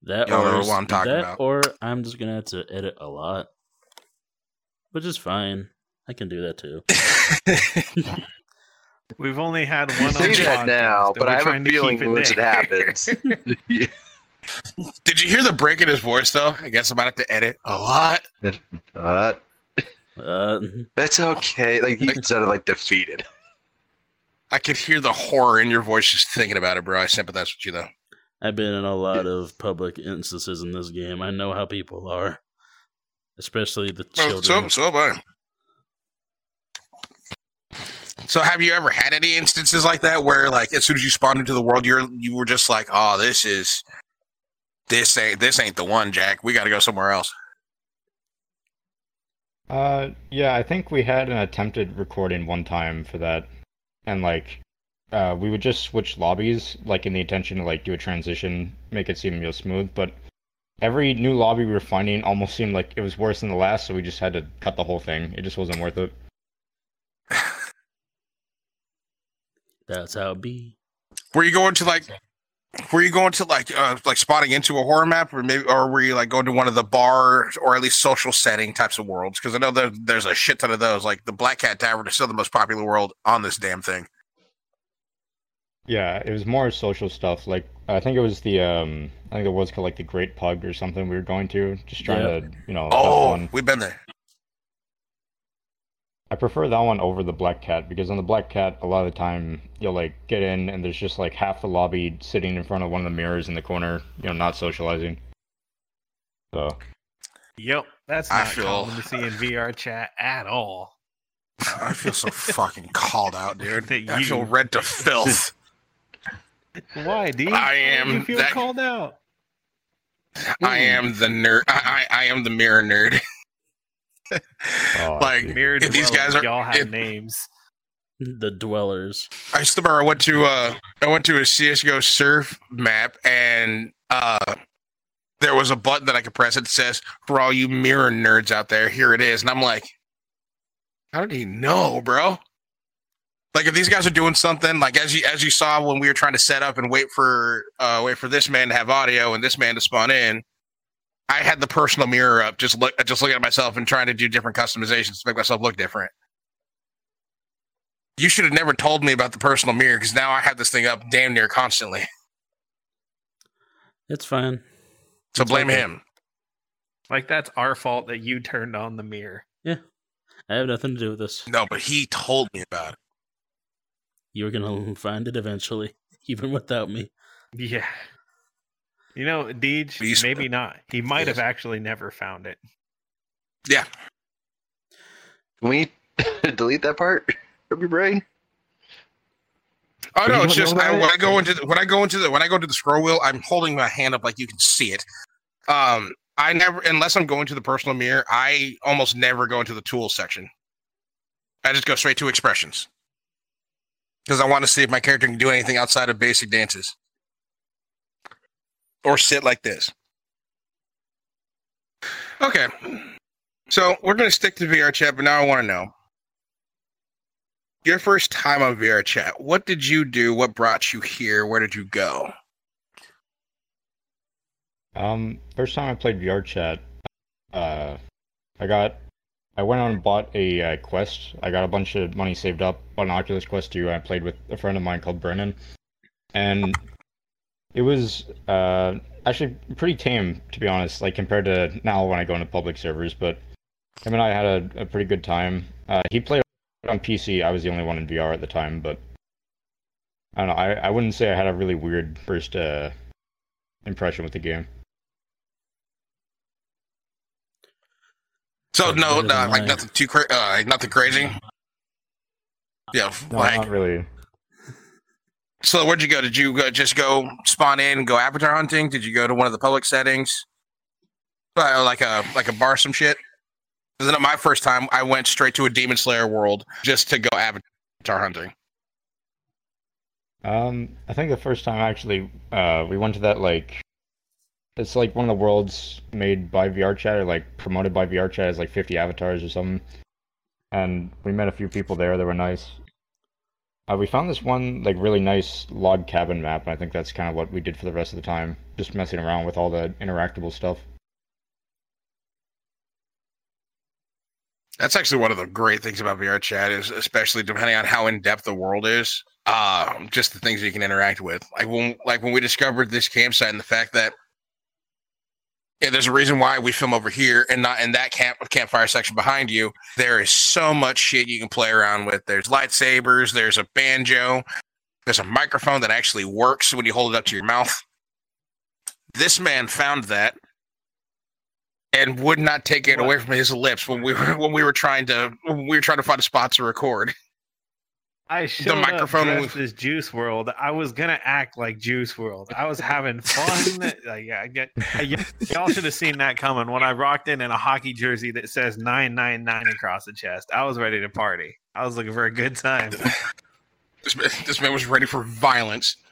That Y'all or what I'm talking that, about. or I'm just gonna have to edit a lot, which is fine. I can do that too. We've only had one. Say on that now, but I have a trying to feeling keep once it there. happens. Yeah. Did you hear the break in his voice, though? I guess I'm about to have to edit a lot. Uh, Uh, that's okay. Like he sounded like defeated. I could hear the horror in your voice just thinking about it, bro. I sympathize with you, though. I've been in a lot of public instances in this game. I know how people are, especially the children. so, so have I. So, have you ever had any instances like that where, like, as soon as you spawned into the world, you're you were just like, "Oh, this is this ain't this ain't the one, Jack. We got to go somewhere else." Uh, yeah, I think we had an attempted recording one time for that, and like, uh, we would just switch lobbies, like in the intention to like do a transition, make it seem real smooth. But every new lobby we were finding almost seemed like it was worse than the last, so we just had to cut the whole thing. It just wasn't worth it. That's how it be. Were you going to like? Were you going to like uh, like spotting into a horror map, or maybe, or were you like going to one of the bars or at least social setting types of worlds? Because I know there, there's a shit ton of those. Like the Black Cat Tavern is still the most popular world on this damn thing. Yeah, it was more social stuff. Like I think it was the um, I think it was called like the Great Pug or something. We were going to just trying Yeah. to you know have Oh, fun. we've been there. I prefer that one over the Black Cat because on the Black Cat, a lot of the time you'll like get in and there's just like half the lobby sitting in front of one of the mirrors in the corner, you know, not socializing. So Yep, that's I not feel- common to see in VR chat at all. I feel so fucking called out, dude. That I feel you- red to filth. Why, D? I am You feel that- called out. I am the nerd. I, I, I am the mirror nerd. oh, Like. Mirror If these guys are- y'all have if- names. The dwellers. I still remember I went to uh I went to a CS:GO surf map and uh there was a button that I could press. It says for all you mirror nerds out there, here it is. And I'm like, how did he know, bro? Like if these guys are doing something, like as you as you saw when we were trying to set up and wait for uh wait for this man to have audio and this man to spawn in, I had the personal mirror up, just look just looking at myself and trying to do different customizations to make myself look different. You should have never told me about the personal mirror because now I have this thing up damn near constantly. It's fine. So It's blame okay. him. Like that's our fault that you turned on the mirror. Yeah. I have nothing to do with this. No, but he told me about it. You're gonna find it eventually, even without me. Yeah. You know, Deej, Beast- maybe not. He might have actually never found it. Yeah. Can we delete that part from your brain? Oh no, it's don't just know I, about when it? I go into the, when I go into the when I go to the scroll wheel, I'm holding my hand up like you can see it. Um, I never unless I'm going to the personal mirror, I almost never go into the tools section. I just go straight to expressions because I want to see if my character can do anything outside of basic dances or sit like this. Okay, so we're gonna stick to VR chat, but now I want to know your first time on VR chat, what did you do? What brought you here? Where did you go? Um, first time I played VR chat, uh, I got, I went on and bought a uh, Quest. I got a bunch of money saved up on Oculus Quest 2. I played with a friend of mine called Brennan, and it was uh actually pretty tame to be honest. Like compared to now when I go into public servers, but him and I had a, a pretty good time. Uh, he played on PC. I was the only one in VR at the time, but I don't know. I, I wouldn't say I had a really weird first uh, impression with the game. So no, no like nothing too cra- uh, nothing crazy. Yeah, No, like not really. so. Where'd you go? Did you go, just go spawn in and go avatar hunting? Did you go to one of the public settings, uh, like a like a bar, some shit? Because then my first time, I went straight to a Demon Slayer world just to go avatar hunting. Um, I think the first time actually, uh, we went to that like, it's like one of the worlds made by VRChat or like promoted by VRChat as like 50 avatars or something. And we met a few people there that were nice. Uh, we found this one like really nice log cabin map, and I think that's kind of what we did for the rest of the time, just messing around with all the interactable stuff. That's actually one of the great things about VR chat is, especially depending on how in depth the world is, um, just the things you can interact with. Like when, like when we discovered this campsite and the fact that yeah, there's a reason why we film over here and not in that camp campfire section behind you. There is so much shit you can play around with. There's lightsabers. There's a banjo. There's a microphone that actually works when you hold it up to your mouth. This man found that and would not take it away from his lips when we were when we were trying to we were trying to find a spot to record. I showed microphone up was- dressed as Juice WRLD. I was gonna act like Juice WRLD. I was having fun. like I get, y- y'all should have seen that coming when I rocked in in a hockey jersey that says nine nine nine across the chest. I was ready to party. I was looking for a good time. This man, this man was ready for violence.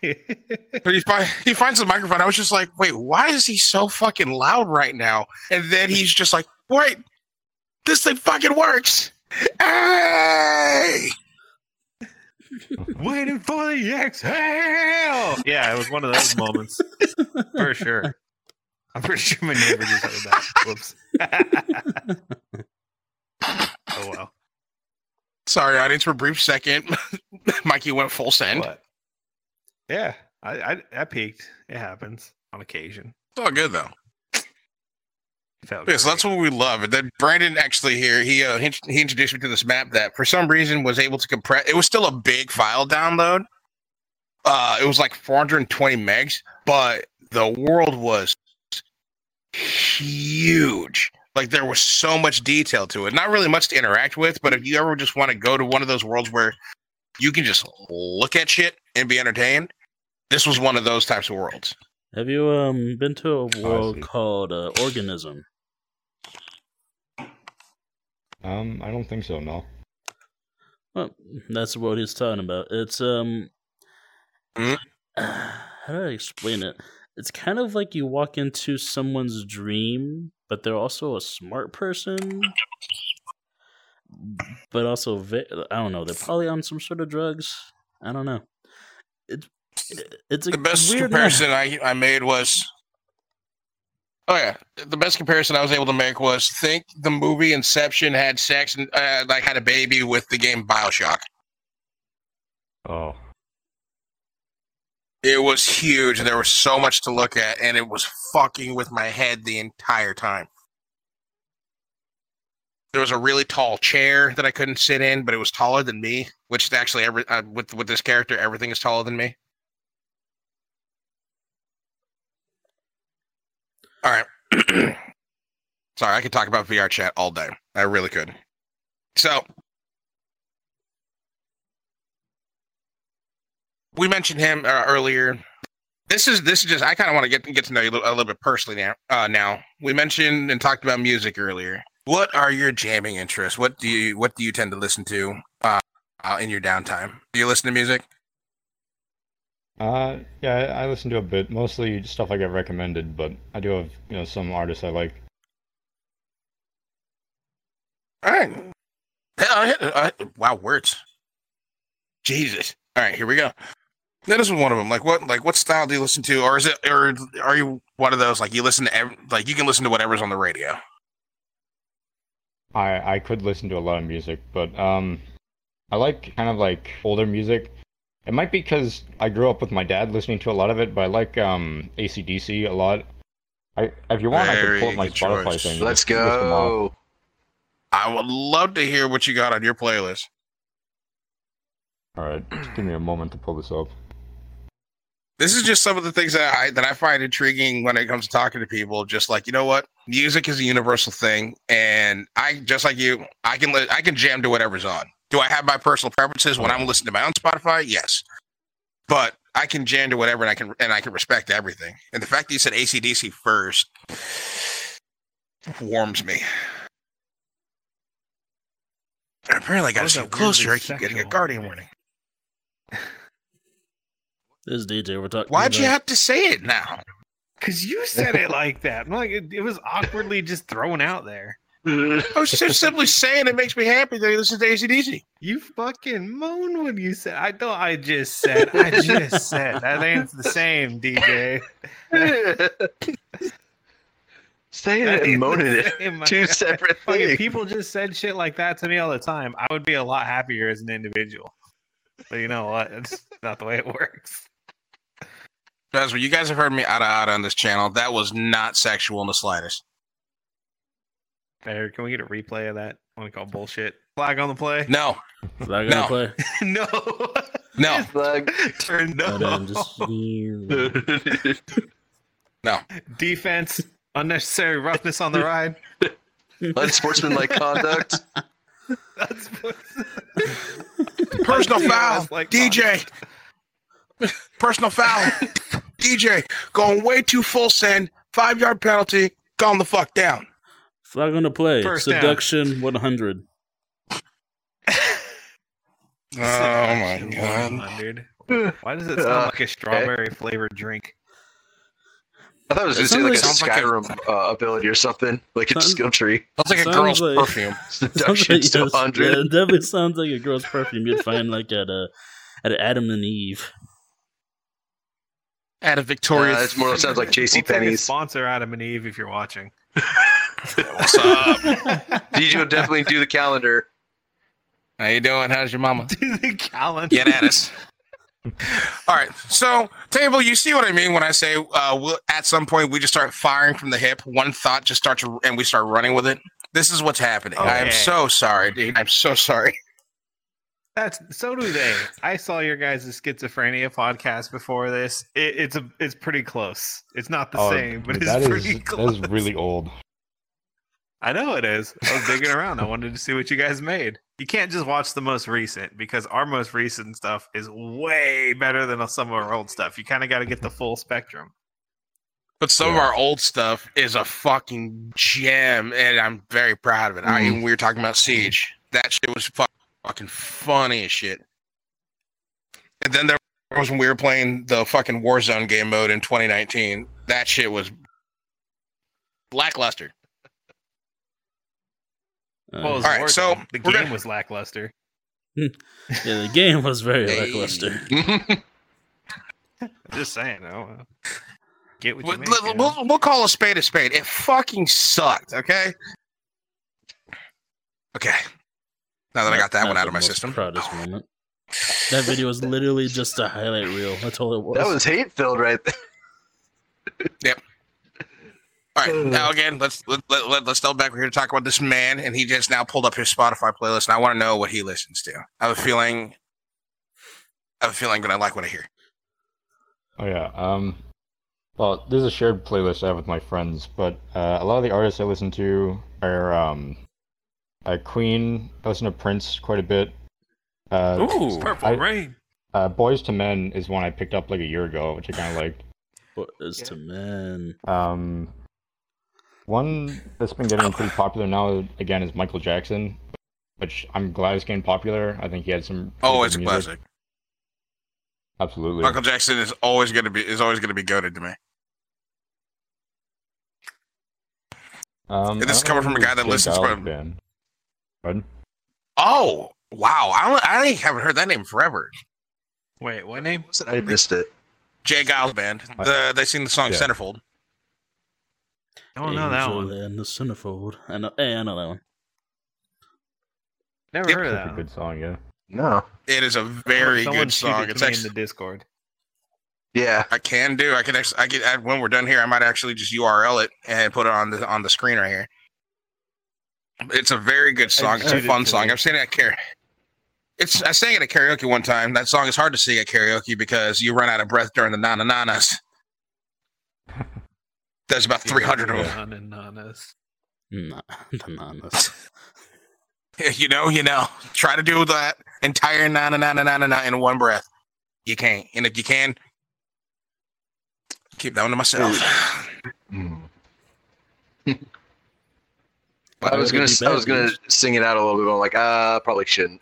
But he he finds the microphone. I was just like, wait, why is he so fucking loud right now? And then he's just like, wait, this thing fucking works. Hey! Waiting for the exhale. Yeah, it was one of those moments for sure. I'm pretty sure my neighbor just heard that. Whoops. oh well. Sorry, audience, for a brief second. Mikey went full send. What? Yeah, I, I I peaked. It happens on occasion. It's all good though. Felt Yeah, so that's what we love. And then Brandon actually here, he uh, he, he introduced me to this map that for some reason was able to compress. It was still a big file download. Uh, it was like 420 megs, but the world was huge. Like there was so much detail to it. Not really much to interact with, but if you ever just want to go to one of those worlds where you can just look at shit and be entertained, this was one of those types of worlds. Have you um been to a world see. called uh, Organism? Um, I don't think so. No. Well, that's what he's talking about. It's um, Mhm. how do I explain it? It's kind of like you walk into someone's dream, but they're also a smart person, but also ve- I don't know. They're probably on some sort of drugs. I don't know. It's it's a the best weird comparison I, I made was oh yeah. The best comparison i was able to make was think the movie inception had sex and uh, like had a baby with the game bioshock. Oh. it was huge. And there was so much to look at and it was fucking with my head the entire time. There was a really tall chair that i couldn't sit in but it was taller than me which actually every uh, with with this character everything is taller than me all right. Sorry i could talk about vr chat all day. I really could. So we mentioned him uh, earlier. This is this is just i kind of want to get get to know you a little, a little bit personally now uh now. We mentioned and talked about music earlier. What are your jamming interests? What do you what do you tend to listen to uh, uh in your downtime? Do you listen to music Uh, yeah, I I listen to a bit, mostly stuff I get recommended, but I do have, you know, some artists I like. all right Uh, uh, wow, words. Jesus. All right, here we go. That is one of them. Like what? Like what style do you listen to, or is it, or are you one of those like you listen to, every, like you can listen to whatever's on the radio? I I could listen to a lot of music, but um, I like kind of like older music. It might be because I grew up with my dad listening to a lot of it, but I like um ACDC a lot. I if you want, I can pull up my Spotify choice. thing. Let's Just list them off. go. I would love to hear what you got on your playlist. All right, just give me a moment to pull this up. This is just some of the things that I that I find intriguing when it comes to talking to people. Just like you know what, music is a universal thing, and I just like you, I can li- I can jam to whatever's on. Do I have my personal preferences when I'm listening to my own Spotify? Yes, but I can jam to whatever, and I can and I can respect everything. And the fact that you said ACDC first warms me. Apparently, I got Why is to that get closer. I keep getting a guardian warning. This is DJ. We're talking. Why'd you have to say it now? Cause you said it like that. I'm like it, it was awkwardly just thrown out there. I was just simply saying it makes me happy that he listens to ACDC. You fucking moan when you said I don't I just said I just said that ain't the same, DJ. Saying That it and ain't moaning it. same. Two separate Fucking things. people just said shit like that to me all the time. I would be a lot happier as an individual. But you know what? It's not the way it works. Guys, you guys have heard me out of out on this channel. That was not sexual in the slightest. There, can we get a replay of that? I want to call bullshit. Flag on the play? No, Flag No. on play. no. no, Flag. Turn no. just no. Defense. Unnecessary roughness on the ride. Unsportsmanlike conduct. That's Personal foul, like DJ. Personal foul, DJ. Going way too full send. Five yard penalty. Calm the fuck down. Flag on the play. First down. Seduction 100. Oh my god. 100. Why does it sound Uh, like a strawberry flavored drink? I thought it was It just like a sounds like- Skyrim uh, ability or something, like a skill tree. That's like a Sounds girl's like- perfume. Seductions to yes, yeah, 100. it definitely sounds like a girl's perfume you'd find like at a at Adam and Eve. At a Uh, Victoria's. it's more sounds like JC We'll Penney's. sponsor Adam and Eve if you're watching. What's up? DJ will definitely do the calendar. How you doing? How's your mama? Do the calendar. Get at us. All right, so table, you see what I mean when I say uh, we'll, at some point we just start firing from the hip. One thought just starts, and we start running with it. This is what's happening. I am so sorry, dude. I'm so sorry. That's so do they. I saw your guys' schizophrenia podcast before this. It, it's a it's pretty close. It's not the Oh, same, but it's that is pretty that close. is really old. I know it is. I was digging around. I wanted to see what you guys made. You can't just watch the most recent because our most recent stuff is way better than some of our old stuff. You kind of got to get the full spectrum. But some of our old stuff is a fucking gem, and I'm very proud of it. I mm. mean, we were talking about Siege. That shit was fu- fucking funny as shit. And then there was when we were playing the fucking Warzone game mode in 2019. That shit was lackluster. Uh, Well, it was All right, so the game gonna- was lackluster. yeah, the game was very Hey. lackluster. Just saying. Oh, get what you We'll, make, we'll, we'll call a spade a spade. It fucking sucked. Okay. Okay. Now that I got that one out of my system. Proudest moment. That video was literally just a highlight reel. That's all it was. That was hate filled right there. All right, now again, let's let, let, let, us delve back. We're here to talk about this man, and he just now pulled up his Spotify playlist, and I want to know what he listens to. I have a feeling, I have a feeling that I like what I hear. Oh yeah. Um. Well, this is a shared playlist I have with my friends, but uh, a lot of the artists I listen to are um, uh, Queen. I listen to Prince quite a bit. Uh, Ooh, Purple I- Rain. uh, Boyz II Men is one I picked up like a year ago, which I kind of liked. What is to men? Um, one that's been getting pretty popular now again is Michael Jackson, which I'm glad is getting popular. I think he had some. oh, good it's a music. classic. Absolutely. Michael Jackson is always going to be is always going to be goaded to me. Um, And this is coming from a guy that Jake listens Giles from- band. Pardon? Oh wow! I don't, I haven't heard that name forever. Wait, what name? Was it? I missed it. J. Geils band. The they sing the song Yeah. Centerfold. I don't know that Angel one. And the centerfold. I know. Hey, I know that one. Never Yep. heard of That's that. a good song, yeah. No. It is a very Someone good song. it It's to me in actually the Discord. Yeah. I can do. I can actually. I can add when we're done here. I might actually just URL it and put it on the on the screen right here. It's a very good song. It's a fun to song. me. I've seen it at karaoke. It's I sang it at karaoke one time. That song is hard to sing at karaoke because you run out of breath during the nana nanas. There's about three hundred of them. None and nanas. Nah, the nanas. You know, you know. Try to do that entire nana nana nana nana in one breath. You can't. And if you can, keep that one to myself. Mm. I was gonna. I was gonna sing it out a little bit. But I'm like, uh, probably shouldn't.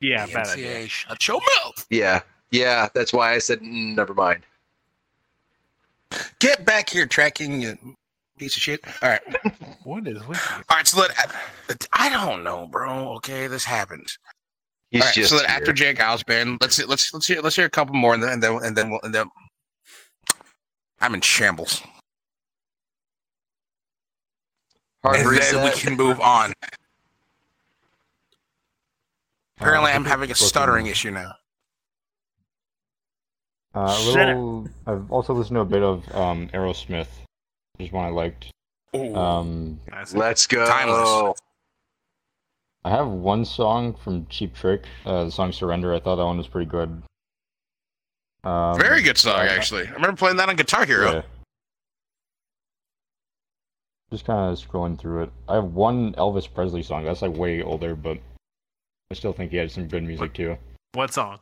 Yeah, bad idea. PNCA, Shut your mouth. Yeah. Yeah. That's why I said mm, never mind. Get back here, tracking you piece of shit. All right. What is with you? All right, so that I don't know, bro. Okay, this happens. He's All right, just so that here. after J. Geils band, let's let's let's hear let's hear a couple more, and then and then and then, we'll, and then I'm in shambles, Hard and then we can move on. Apparently, Uh, I'm having a stuttering issue now. Uh, a little. I've also listened to a bit of um, Aerosmith, which is one I liked. Ooh. Um, Let's go. Timeless. I have one song from Cheap Trick, uh, the song "Surrender." I thought that one was pretty good. Um, Very good song, actually. I remember playing that on Guitar Hero. Yeah. Just kind of scrolling through it. I have one Elvis Presley song. That's like way older, but I still think he had some good music too. What song?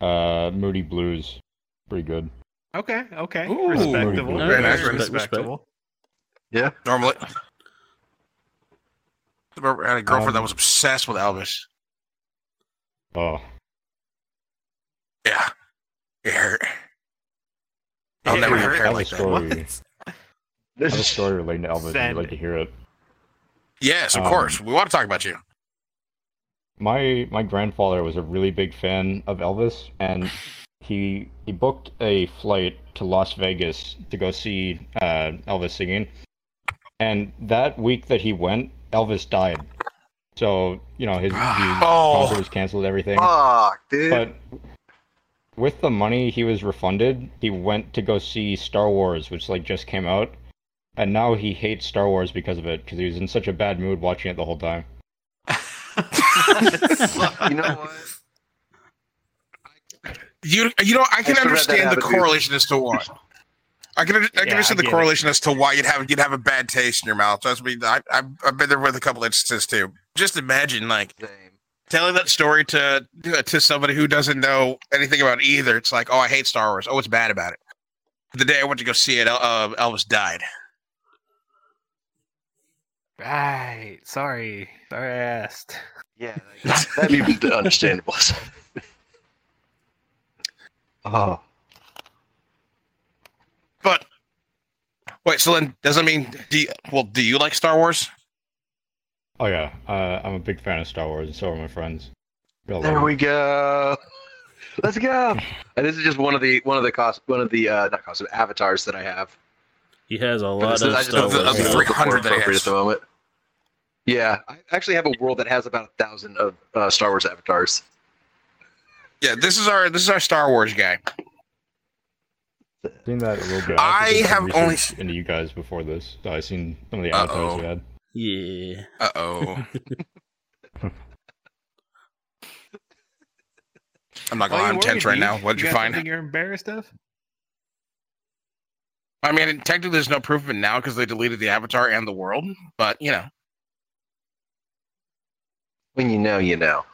Uh, Moody Blues, pretty good. Okay, okay. Ooh, respectable. very nice, Very respect, respectable. Normally, I remember I had a girlfriend that Um, was obsessed with Elvis. Oh, Yeah, it hurt. I'll It never hurt. have I a like that. story. What? I have a story relating to Elvis. I'd like it. to hear it. Yes, of Um, course. We want to talk about you. My my grandfather was a really big fan of Elvis, and he he booked a flight to Las Vegas to go see uh, Elvis singing. And that week that he went, Elvis died. So you know his, his Oh. concert was canceled, everything. Fuck, dude. But with the money he was refunded, he went to go see Star Wars, which like just came out, and now he hates Star Wars because of it, because he was in such a bad mood watching it the whole time. you know what? You you know I can Thanks for letting that understand the correlation as to why. I can I can Yeah, I understand the get it. correlation as to why you'd have you'd have a bad taste in your mouth. That's me. I, I've I've been there with a couple instances too. Just imagine like Same. telling that story to to somebody who doesn't know anything about either. It's like, oh, I hate Star Wars. Oh, what's bad about it? The day I went to go see it, uh, Elvis died. Right. Sorry. Sorry I asked. Yeah, like, that'd be understandable. oh, But wait, so then does that mean do you, well? Do you like Star Wars? Oh yeah, uh, I'm a big fan of Star Wars, and so are my friends. We all there love it. we go. Let's go. And this is just one of the one of the cost one of the uh, not costume avatars that I have. He has a lot this of is- I just Star of the- of think the it's Wars. 300 that he appropriate has. at the moment. Yeah, I actually have a world that has about a thousand of uh, Star Wars avatars. Yeah, this is our this is our Star Wars guy. Seen that a little bit. I also did some have only research into you guys before this. So I seen some of the avatars Uh-oh. you had. Yeah. Uh oh. I'm not gonna lie, I'm tense right now. What did you got find? You're embarrassed of? I mean, technically, there's no proof of it now because they deleted the avatar and the world. But you know, When you know, you know.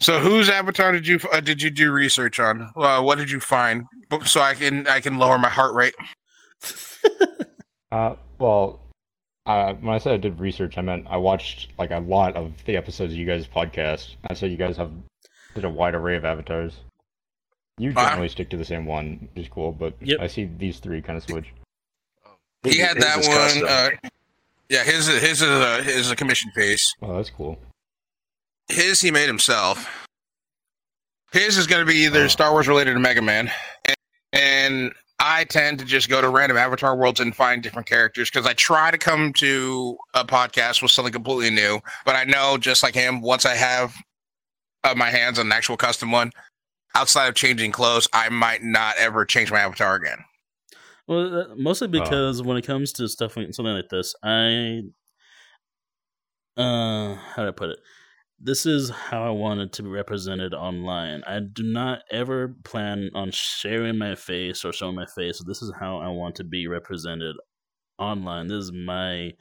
so whose avatar did you uh, did you do research on? Uh, what did you find? So I can I can lower my heart rate. Uh, well, uh, when I said I did research, I meant I watched like a lot of the episodes of you guys' podcast. I said you guys have such a wide array of avatars. You Uh, generally stick to the same one, which is cool, but Yep. I see these three kind of switch. He had that one. Uh, Yeah, his his is a his is a commission piece. Oh, that's cool. His he made himself. His is going to be either Oh. Star Wars related to Mega Man, and, and I tend to just go to random Avatar worlds and find different characters because I try to come to a podcast with something completely new. But I know, just like him, once I have uh, my hands on an actual custom one, outside of changing clothes, I might not ever change my avatar again. Well, mostly because when it comes to stuff like something like this, I uh how do I put it? This is how I want it to be represented online. I do not ever plan on sharing my face or showing my face. This is how I want to be represented online. This is my,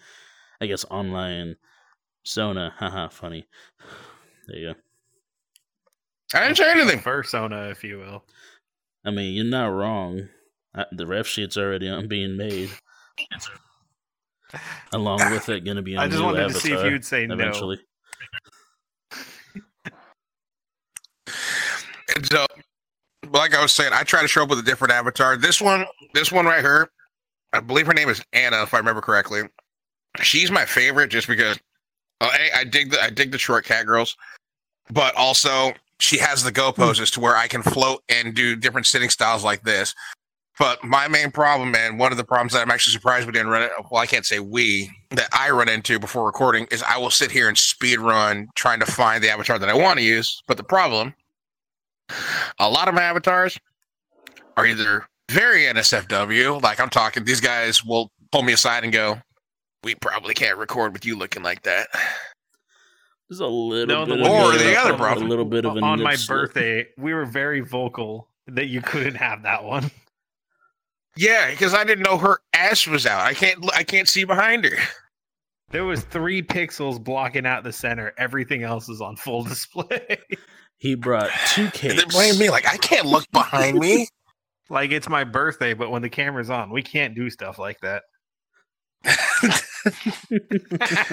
I guess, online Sona. Haha, funny. There you go. I didn't say anything. Persona, if you will. I mean, you're not wrong. I, the ref sheet's already on being made. Along with it, going to be. a I just new wanted to see if you'd say no. eventually. And so, like I was saying, I try to show up with a different avatar. This one, this one right here, I believe her name is Anna, if I remember correctly. She's my favorite just because uh, A, I dig the I dig the short cat girls, but also she has the go poses to where I can float and do different sitting styles like this. But my main problem, and one of the problems that I'm actually surprised we didn't run it, well, I can't say we, that I run into before recording is I will sit here and speed run trying to find the avatar that I want to use. But the problem a lot of my avatars are either very NSFW, like I'm talking, these guys will pull me aside and go, "We probably can't record with you looking like that." There's a little No, bit the of Or a, the other a problem. little bit of a on my nip slip. birthday, we were very vocal that you couldn't have that one. Yeah, because I didn't know her ass was out. I can't, I can't see behind her. There was three pixels blocking out the center. Everything else is on full display. He brought two And cakes. they blame me like I can't look behind me. like it's my birthday, but when the camera's on, we can't do stuff like that.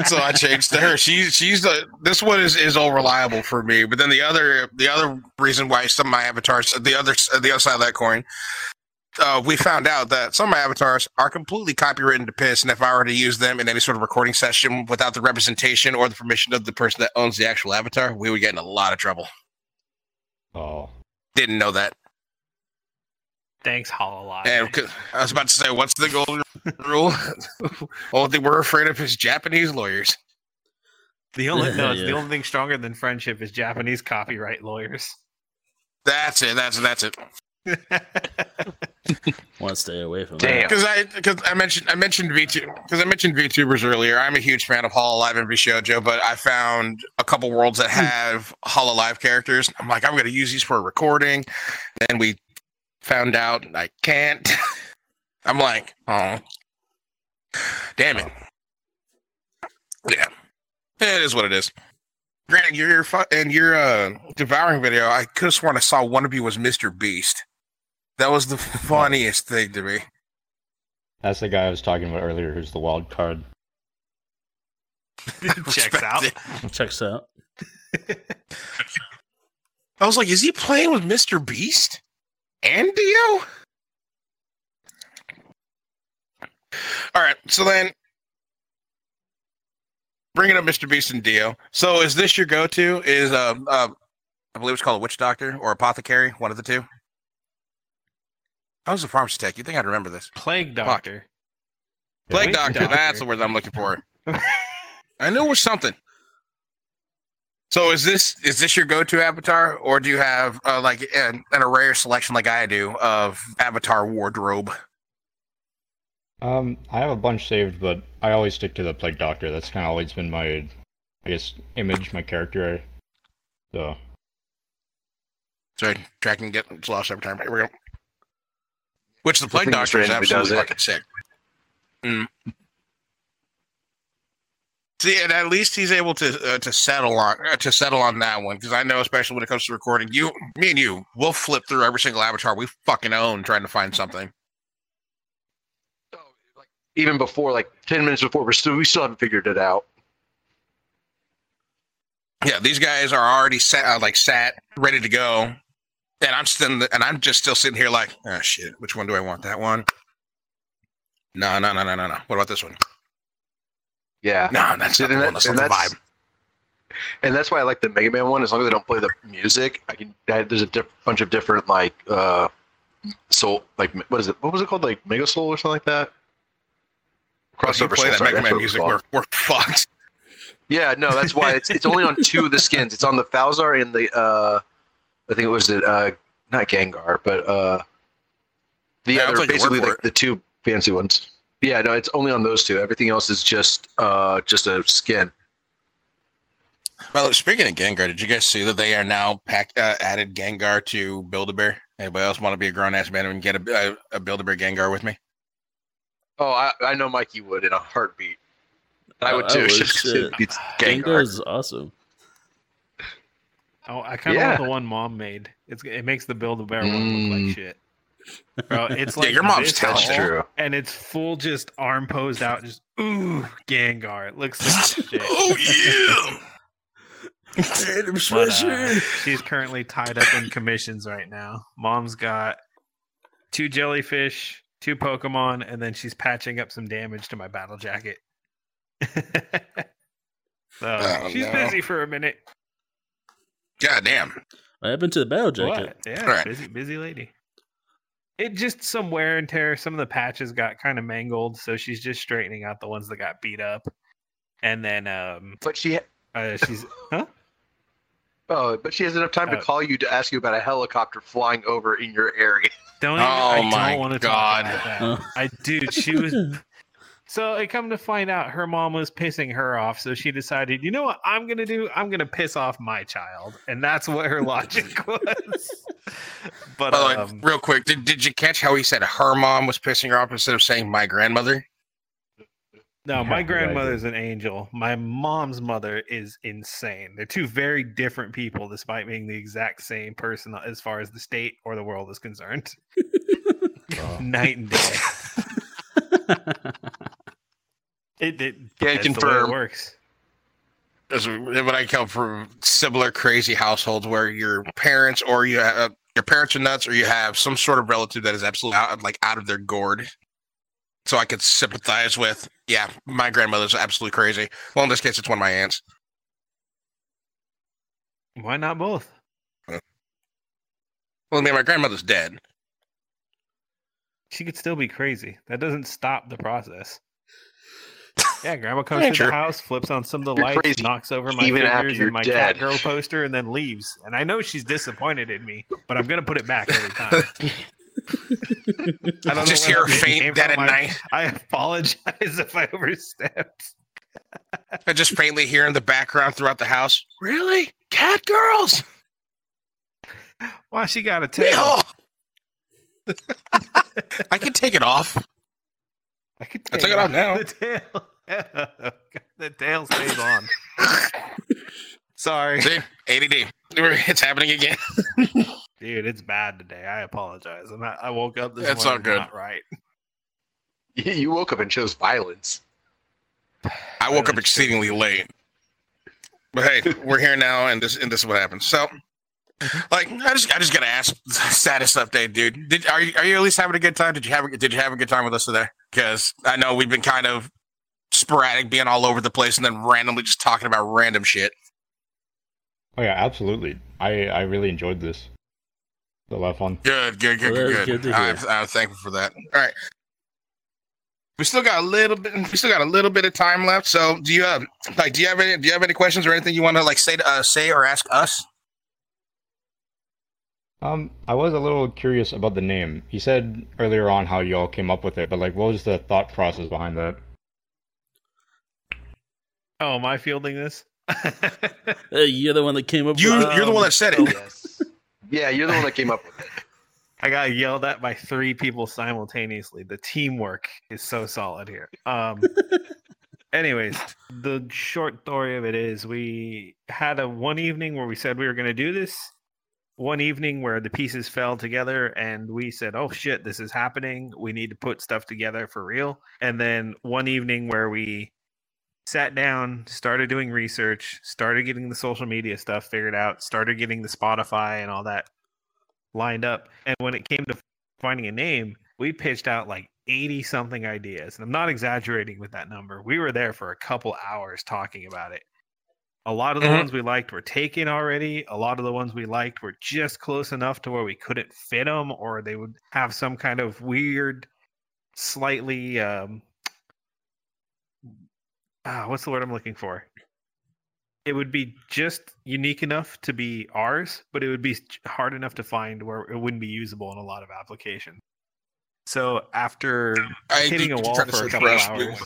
so I changed to her. She's she's the this one is is all reliable for me. But then the other the other reason why some of my avatars the other the other side of that coin, uh, we found out that some of my avatars are completely copywritten to piss, and if I were to use them in any sort of recording session without the representation or the permission of the person that owns the actual avatar, we would get in a lot of trouble. Oh, Didn't know that. Thanks, Hololive. And 'cause- I was about to say, what's the golden rule? Only thing we're afraid of is Japanese lawyers. the only no, Yeah. the only thing stronger than friendship is Japanese copyright lawyers. That's it. That's that's it. Want to stay away from Damn. that. Because I because I mentioned I mentioned VTube because I mentioned VTubers earlier. I'm a huge fan of Hololive and VShojo, but I found a couple worlds that hmm. have Hololive characters. I'm like, I'm going to use these for a recording. Then we found out I can't. I'm like, oh, damn it. Yeah, it is what it is. Granted, your fu- and your uh, devouring video, I could have sworn I saw one of you was Mr. Beast. That was the funniest thing to me. that's the guy I was talking about earlier. Who's the wild card? Checks out. Checks out. I was like, is he playing with Mr. Beast and Dio? All right, so then bringing up Mr. Beast and Dio. So is this your go-to? Is uh, uh I believe it's called a witch doctor or apothecary, one of the two. I was a pharmacy tech. You think I'd remember this? Plague Doctor. Plague doctor. doctor. That's the word I'm looking for. I knew it was something. So is this is this your go-to avatar, or do you have uh, like an, an rare selection like I do of avatar wardrobe? Um, I have a bunch saved, but I always stick to the plague doctor. That's kind of always been my, I guess, image, my character. So Sorry, tracking gets lost every time. Here we go. Which the plague thing doctor is randomly does absolutely it. fucking sick. Mm. See, and at least he's able to uh, to settle on uh, to settle on that one because I know, especially when it comes to recording, you, me, and you, we'll flip through every single avatar we fucking own trying to find something. Even before, like ten minutes before, we're still we still haven't figured it out. Yeah, these guys are already set, uh, like sat, ready to go, and I'm still, and I'm just still sitting here like, oh shit, which one do I want? That one? No, no, no, no, no, no. What about this one? Yeah. No, that's not And that-. That's and not the that's- vibe. And that's why I like the Mega Man one. As long as they don't play the music, I can. I, there's a diff, bunch of different like uh, soul like what is it? What was it called? Like Mega Soul or something like that. Crossover play that sorry, Mega Man music, we're, we're fucked. Yeah, no, that's why it's it's only on two of the skins. It's on the Falzar and the uh, I think it was the uh, not Gengar, but uh, the Yeah, other your basically like the two fancy ones. Yeah, no, it's only on those two. Everything else is just uh just a skin. Well, speaking of Gengar, did you guys see that they are now pack, uh, added Gengar to Build a Bear? Anybody else want to be a grown ass man and get a, a, a Build a Bear Gengar with me? Oh, I, I know Mikey would in a heartbeat. I I- would I too. would, just 'cause shit. it beats Gengar Gengar. is awesome. Oh, I kind of Yeah. want the one mom made. It's it makes the Build a Bear one look Mm. like shit. Bro, it's Yeah, like your mom's this. That's tall, true. and it's full just arm posed out, just ooh Gengar. It looks like shit. oh yeah. But, uh, she's currently tied up in commissions right now. Mom's got two jellyfish, two Pokemon, and then she's patching up some damage to my battle jacket. so Oh, she's no. busy for a minute. God damn. What happened to the battle jacket? What? Yeah, Alright. busy, busy lady. It just some wear and tear. Some of the patches got kind of mangled, so she's just straightening out the ones that got beat up. And then um, But she uh, she's huh? Oh, but she has enough time to Uh, call you to ask you about a helicopter flying over in your area. Don't even, Oh I my don't want to God. talk about that. I dude, she was so I come to find out her mom was pissing her off, so she decided, you know what I'm gonna do? I'm gonna piss off my child, and that's what her logic was. but By the way, um, real quick, did, did you catch how he said her mom was pissing her off instead of saying my grandmother? No, my Yeah, grandmother's an angel. My mom's mother is insane. They're two very different people, despite being the exact same person uh, as far as the state or the world is concerned. Oh. Night and day. It, it Can that's the it confirm. works. That's what I come from similar crazy households where your parents or you have uh, your parents are nuts or you have some sort of relative that is absolutely out, like out of their gourd. So I could sympathize with, yeah, my grandmother's absolutely crazy. Well, in this case, it's one of my aunts. Why not both? Well, I mean, my grandmother's dead. She could still be crazy. That doesn't stop the process. Yeah, grandma comes to the house, flips on some of the You're lights, crazy knocks over my even and my dead. cat girl poster, and then leaves. And I know she's disappointed in me, but I'm gonna put it back every time. I don't Just hear that faint dead at. Night. I apologize if I overstepped. I just faintly hear in the background throughout the house. Really, cat girls? Why she got a tail? No. I can take it off. I could I took it off now. The tail. the tail stays on. Sorry. See, ADD. It's happening again. Dude, it's bad today. I apologize. I'm not, I woke up this That's all morning good. not right. You woke up and chose violence. I woke up exceedingly late. But hey, we're here now, and this and this is what happened. So, like, I just I just gotta ask status update, dude. Did are you are you at least having a good time? Did you have a, did you have a good time with us today? Because I know we've been kind of sporadic, being all over the place, and then randomly just talking about random shit. Oh yeah, absolutely. I I really enjoyed this. A lot of fun. Good, good, good, Well, good. good. good. I'm, I'm thankful for that. All right. We still got a little bit. We still got a little bit of time left. So, do you have like? Do you have any? Do you have any questions or anything you want to like say to uh, say or ask us? Um, I was a little curious about the name. You said earlier on how you all came up with it, but like, what was the thought process behind that? Oh, am I fielding this? Hey, you're the one that came up You, with you're the one that said it. Yes. Yeah, you're the one that came up with it. I got yelled at by three people simultaneously. The teamwork is so solid here. Um, anyways, the short story of it is we had a one evening where we said we were going to do this. One evening where the pieces fell together and we said, "Oh shit, this is happening. We need to put stuff together for real." And then one evening where we sat down, started doing research, started getting the social media stuff figured out, started getting the Spotify and all that lined up. And when it came to finding a name, we pitched out like 80 something ideas. And I'm not exaggerating with that number. We were there for a couple hours talking about it. A lot of the Mhm. ones we liked were taken already. A lot of the ones we liked were just close enough to where we couldn't fit them, or they would have some kind of weird, slightly, um, ah, what's the word I'm looking for? It would be just unique enough to be ours, but it would be hard enough to find where it wouldn't be usable in a lot of applications. So after I hitting a wall for a couple hours.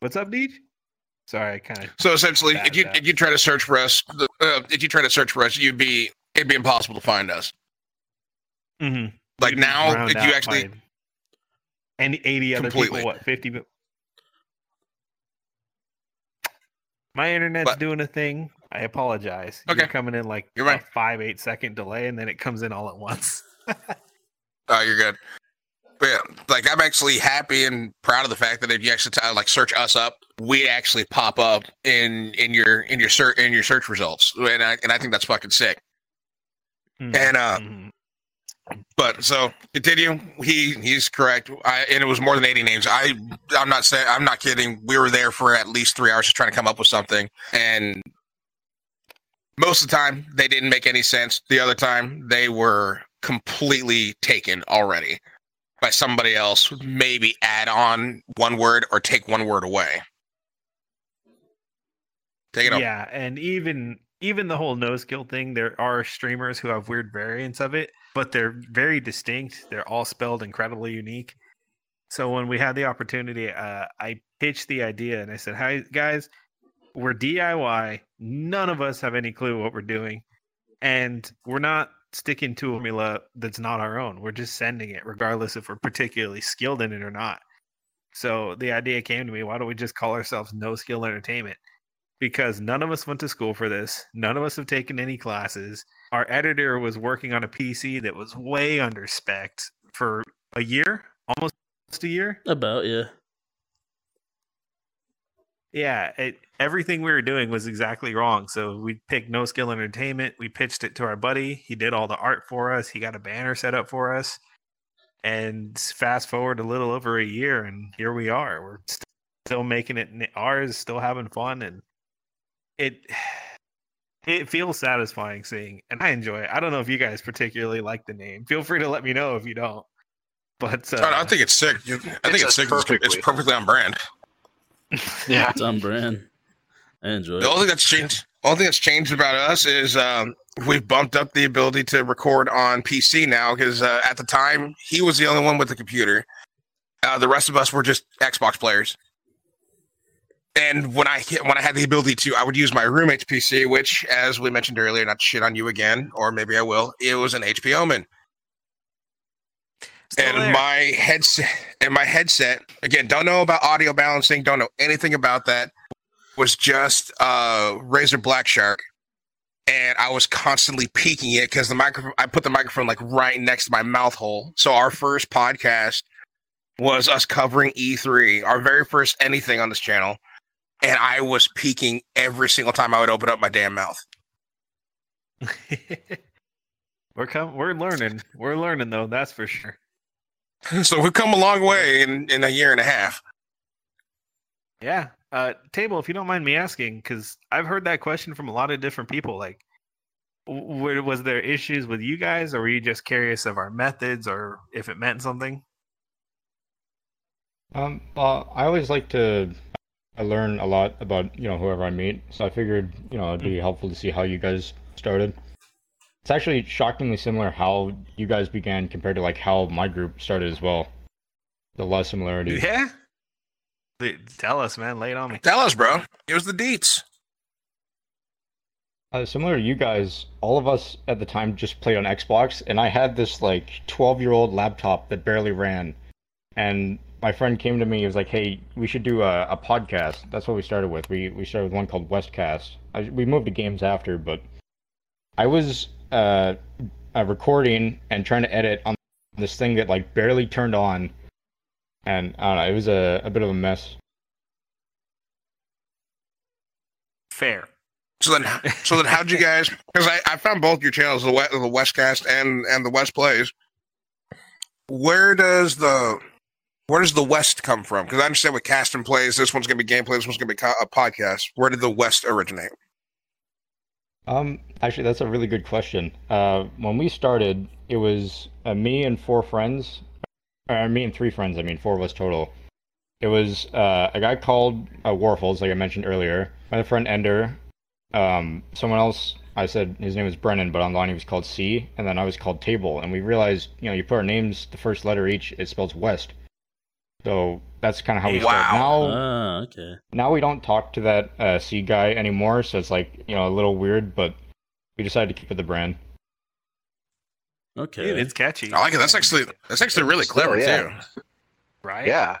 What's up, Deej? Sorry, I kind of So essentially, if you if you try to search for us, the, uh, if you try to search for us, you'd be it'd be impossible to find us. mm-hmm. Like now, if you actually and 80 other Completely. people, what 50? My internet's But- doing a thing. I apologize. Okay. You're coming in like You're a five eight second delay, and then it comes in all at once. Oh, you're good. But yeah, like I'm actually happy and proud of the fact that if you actually like search us up, we actually pop up in in your in your search in your search results, and I and I think that's fucking sick. Mhm, And uh, mhm. But so continue. He he's correct. I and it was more than 80 names. I I'm not saying I'm not kidding. We were there for at least three hours just trying to come up with something, and most of the time they didn't make any sense. The other time they were completely taken already by somebody else. Maybe add on one word or take one word away. Take it yeah, and even even the whole no skill thing, there are streamers who have weird variants of it, but they're very distinct. They're all spelled incredibly unique. So when we had the opportunity, uh, I pitched the idea and I said, "Hi guys, we're DIY. None of us have any clue what we're doing, and we're not sticking to a formula that's not our own. We're just sending it, regardless if we're particularly skilled in it or not." So the idea came to me: Why don't we just call ourselves No Skill Entertainment? because none of us went to school for this. None of us have taken any classes. Our editor was working on a PC that was way under spec for a year, almost a year. About yeah. Yeah, it, everything we were doing was exactly wrong. So we picked No Skill Entertainment. We pitched it to our buddy. He did all the art for us. He got a banner set up for us. And fast forward a little over a year, and here we are. We're st- still making it ours, still having fun, and it it feels satisfying seeing, and I enjoy it. I don't know if you guys particularly like the name. Feel free to let me know if you don't. But uh, I I think it's sick. I think It it's sick. It's, it's perfectly. perfectly on brand. Yeah. It's on brand. I enjoy The it. only thing that's changed, only thing that's changed about us is um, we've bumped up the ability to record on PC now because uh, at the time he was the only one with the computer. Uh, the rest of us were just Xbox players. And when I when I had the ability to, I would use my roommate's PC, which, as we mentioned earlier, not shit on you again, or maybe I will. It was an HP Omen. Still and there. my headset and my headset again don't know about audio balancing don't know anything about that was just uh Razer BlackShark and i was constantly peeking it because the microphone i put the microphone like right next to my mouth hole so our first podcast was us covering e3 our very first anything on this channel and i was peeking every single time i would open up my damn mouth we're com- we're learning. We're learning though, that's for sure. so we've come a long way in in a year and a half Yeah. Uh, table, if you don't mind me asking, because I've heard that question from a lot of different people. Like, w- w- was there issues with you guys, or were you just curious of our methods, or if it meant something? Um, well, I always like to I learn a lot about, you know, whoever I meet. So I figured, you know, it'd be helpful to see how you guys started. It's actually shockingly similar how you guys began compared to like how my group started as well. The lot of similarities. Yeah. Th- Tell us, man. Lay it on me. tell us bro it was the deets Uh, similar to you guys, all of us at the time just played on Xbox, and I had this like 12 year old laptop that barely ran. And my friend came to me, he was like, "Hey, we should do a, a podcast." That's what we started with. We we started with one called Westcast. I, we moved to games after, but I was uh, uh, recording and trying to edit on this thing that like barely turned on, and I don't know, it was a, a bit of a mess. Fair. So then, so then, how'd you guys? Because I, I found both your channels, the West, the Westcast and and the West Plays. Where does the where does the West come from? Because I understand with cast and plays, this one's going to be gameplay, this one's going to be a podcast. Where did the West originate? Um, actually, that's a really good question. Uh, when we started, it was uh, me and four friends, or me and three friends. I mean, four of us total. It was uh, a guy called uh, Warfuls, like I mentioned earlier. My other friend Ender. Um, someone else. I said his name was Brennan, but online he was called C, and then I was called Table. And we realized, you know, you put our names, the first letter each, it spells West. So that's kind of how we Wow. started. Now, Ah, okay. now we don't talk to that uh, C guy anymore, so it's like you know a little weird, but we decided to keep it the brand. Okay. Dude, it's catchy. I like it. That's actually that's actually really Still, clever yeah. too. right. Yeah.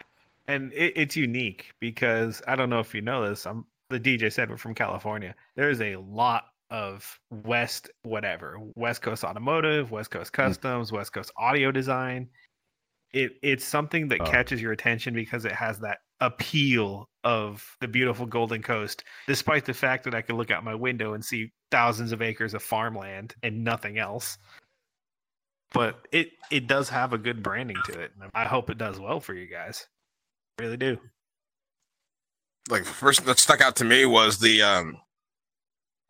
and it, it's unique because I don't know if you know this. I'm the DJ said we're from California. There is a lot of West whatever West Coast Automotive, West Coast Customs, West Coast Audio Design. It it's something that Oh. catches your attention because it has that appeal of the beautiful Golden Coast, despite the fact that I can look out my window and see thousands of acres of farmland and nothing else. But it it does have a good branding to it. I hope it does well for you guys. Really do. Like the first that stuck out to me was the um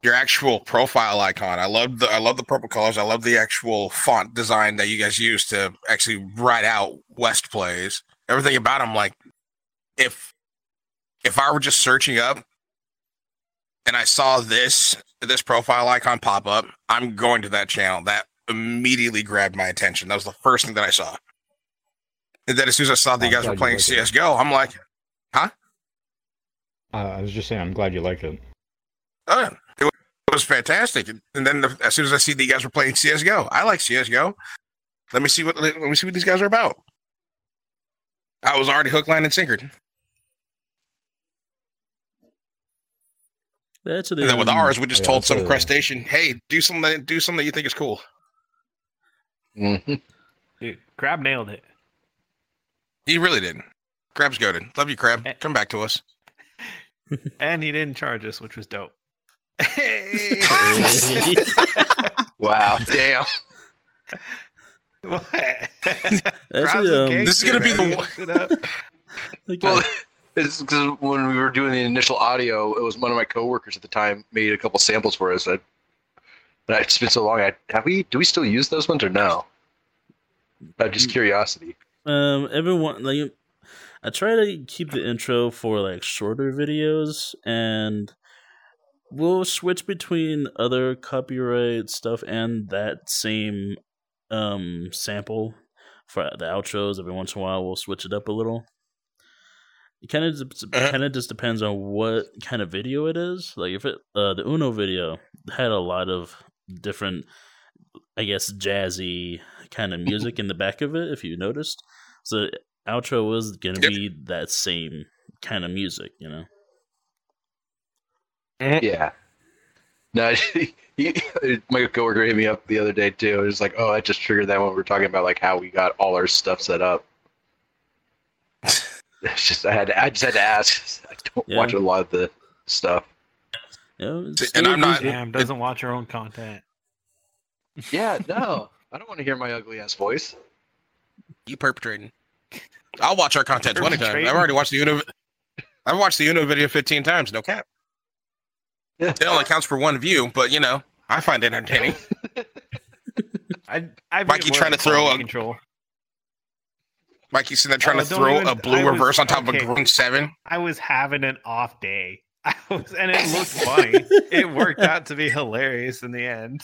your actual profile icon. I love the I love the purple colors. I love the actual font design that you guys use to actually write out West plays. Everything about them, like if if I were just searching up and I saw this this profile icon pop up, I'm going to that channel. That immediately grabbed my attention. That was the first thing that I saw. And then as soon as I saw that you I'm guys were playing. CS:GO, I'm like, Uh, I was just saying, I'm glad you like it. Oh, yeah. it wa- it was fantastic. And and then the, as soon as I see that you guys were playing CS:GO, I like CS:GO. Let me see what let me see what these guys are about. I was already hook, line, and sinkered. That's And then with ours, we just Yeah, told some a- crustacean, "Hey, do something, that, do something that you think is cool." Mhm. Dude, Crab nailed it. He really did. Crab's goaded. Love you, Crab. Come back to us. And he didn't charge us, which was dope. Hey! Wow. Damn. what? Actually, um, okay, This is gonna be the one- Sit Well, it's because when we were doing the initial audio, it was one of my coworkers at the time made a couple samples for us. I, but it's been so long. I, have we? Do we still use those ones or no? Uh, just curiosity. um, everyone like I try to keep the intro for like shorter videos, and we'll switch between other copyright stuff and that same um sample for the outros. Every once in a while, we'll switch it up a little. It kind of Uh-huh. kind of just depends on what kind of video it is. Like if it uh, the Uno video had a lot of different, I guess, jazzy kind of music in the back of it. If you noticed, so the outro was gonna Yep. be that same kind of music, you know. Eh. Yeah. No, he, my coworker hit me up the other day too. It was like, oh, I just triggered that when we were talking about like how we got all our stuff set up. It's just I had to, I just had to ask. I don't Yeah. watch a lot of the stuff. You know, it's And I'm not- music. Damn, doesn't watch her own content. Yeah, no, I don't want to hear my ugly ass voice. You perpetrating? I'll watch our content twenty times. I've already watched the Uno. I've watched the Uno video fifteen times. No cap. Yeah. It only counts for one view, but you know, I find it entertaining. I, I Mikey trying to throw a- control. Mikey's sitting there trying Oh, to throw even- a blue was- reverse on top okay. of a green seven. I was having an off day. I was, and it looked funny. it worked out to be hilarious in the end.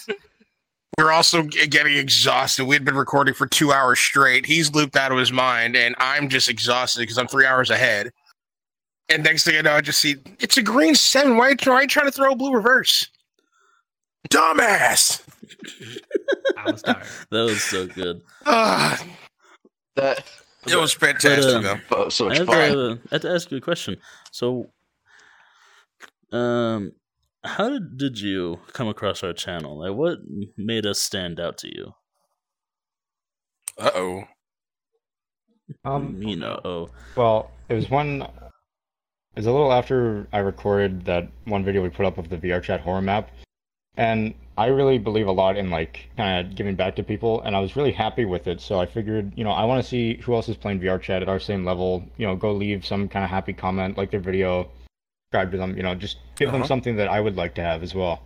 We are also getting exhausted. We had been recording for two hours straight. He's looped out of his mind, and I'm just exhausted because I'm three hours ahead. And next thing I know, I just see it's a green seven. Why, why are you trying to throw a blue reverse? Dumbass. I was tired. That was so good. Ah, That it was fantastic, um, oh, so I have, fun. to, I have to ask you a question. So, um, how did, did you come across our channel? Like, what made us stand out to you? Uh oh. Um, you know, oh, well, it was one. It was a little after I recorded that one video we put up of the VR chat horror map, and I really believe a lot in like kind of giving back to people, and I was really happy with it. So I figured, you know, I want to see who else is playing VR chat at our same level. You know, go leave some kind of happy comment, like their video, subscribe to them. You know, just give them Uh-huh. something that I would like to have as well.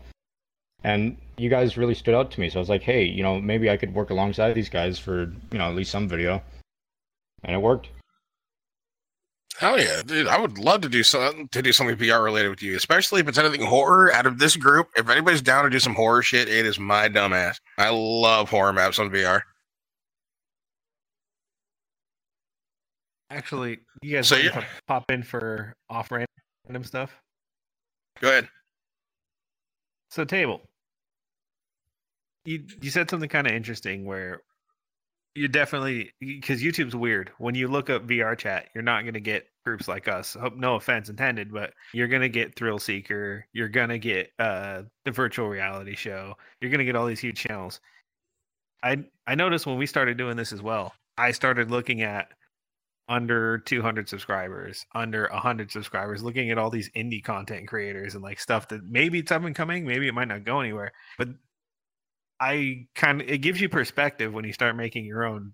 And you guys really stood out to me, so I was like, hey, you know, maybe I could work alongside these guys for you know at least some video, and it worked. Hell yeah, dude! I would love to do something to do something VR related with you, especially if it's anything horror. Out of this group, if anybody's down to do some horror shit, it is my dumbass. I love horror maps on VR. Actually, you guys So you- pop in for off random stuff? Go ahead. So table. You you said something kind of interesting where you definitely because YouTube's weird. When you look up VR chat, you're not gonna get groups like us. Hope no offense intended, but you're gonna get ThrillSeeker. You're gonna get uh the virtual reality show. You're gonna get all these huge channels. I I noticed when we started doing this as well. I started looking at under 200 subscribers, under 100 subscribers, looking at all these indie content creators and like stuff that maybe it's up and coming, maybe it might not go anywhere, but I kind of it gives you perspective when you start making your own,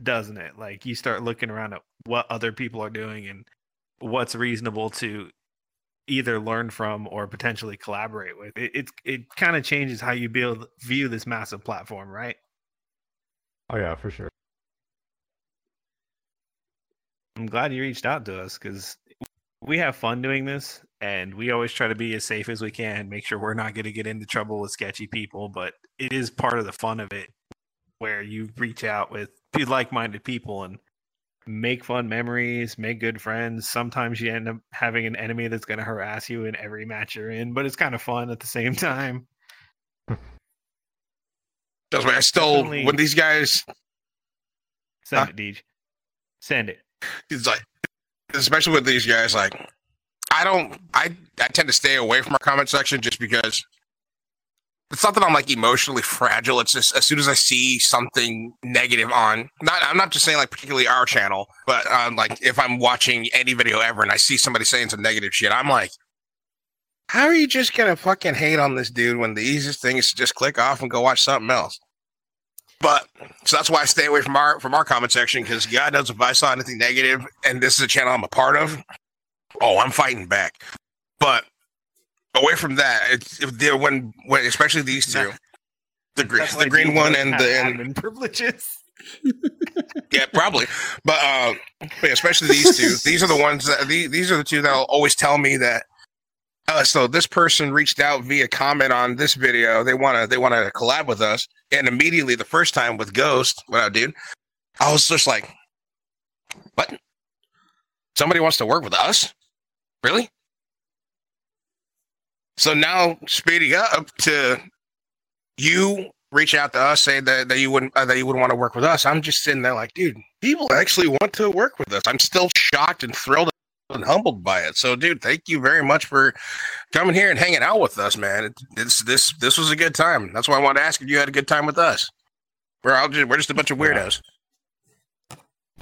doesn't it? Like you start looking around at what other people are doing and what's reasonable to either learn from or potentially collaborate with. It it, it kind of changes how you build view this massive platform, right? Oh yeah, for sure. I'm glad you reached out to us because we have fun doing this, and we always try to be as safe as we can. Make sure we're not going to get into trouble with sketchy people, but it is part of the fun of it, where you reach out with like-minded people and make fun memories, make good friends. Sometimes you end up having an enemy that's going to harass you in every match you're in, but it's kind of fun at the same time. That's why I still Definitely- when these guys, Send Huh? it, Deej. Send it. it's like, especially with these guys, like, I don't, I, I tend to stay away from our comment section just because it's not that I'm like emotionally fragile. It's just as soon as I see something negative on, not, I'm not just saying like particularly our channel, but um, like if I'm watching any video ever and I see somebody saying some negative shit, I'm like, how are you just gonna fucking hate on this dude when the easiest thing is to just click off and go watch something else? But so that's why I stay away from our from our comment section because God knows if I saw anything negative and this is a channel I'm a part of, oh, I'm fighting back. But away from that, it's if they're when when especially these two, the green the green one and the and privileges. yeah, probably. But uh, but yeah, especially these two. These are the ones that these, these are the two that'll always tell me that. Uh, so this person reached out via comment on this video. They wanna they wanna collab with us, and immediately the first time with Ghost, what up, dude? I was just like, what? Somebody wants to work with us? Really? So now speeding up to you reach out to us saying that, that you wouldn't uh, that you wouldn't want to work with us. I'm just sitting there like, dude, people actually want to work with us. I'm still shocked and thrilled and humbled by it. So, dude, thank you very much for coming here and hanging out with us, man. It, it's this this was a good time. That's why I wanted to ask if you had a good time with us. We're all just, we're just a bunch of weirdos.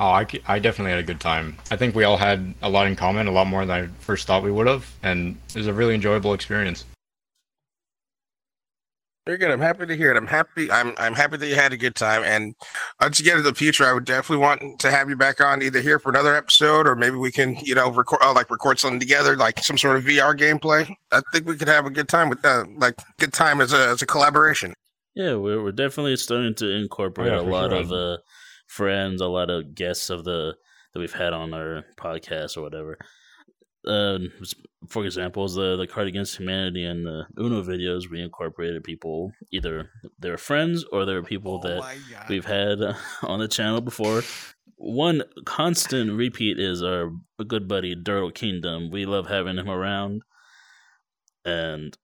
Oh, I, I definitely had a good time. I think we all had a lot in common, a lot more than I first thought we would have, and it was a really enjoyable experience. Very good. I'm happy to hear it. I'm happy. I'm I'm happy that you had a good time. And once you get into the future, I would definitely want to have you back on either here for another episode, or maybe we can, you know, record uh, like record something together, like some sort of VR gameplay. I think we could have a good time with that, like good time as a as a collaboration. Yeah, we're we're definitely starting to incorporate yeah, a lot sure. of uh, friends, a lot of guests of the that we've had on our podcast or whatever. Uh, for example, is the the card against humanity and the Uno videos. We incorporated people either they were friends or they were people Oh that we've had on the channel before. One constant repeat is our good buddy Durtle Kingdom. We love having him around, and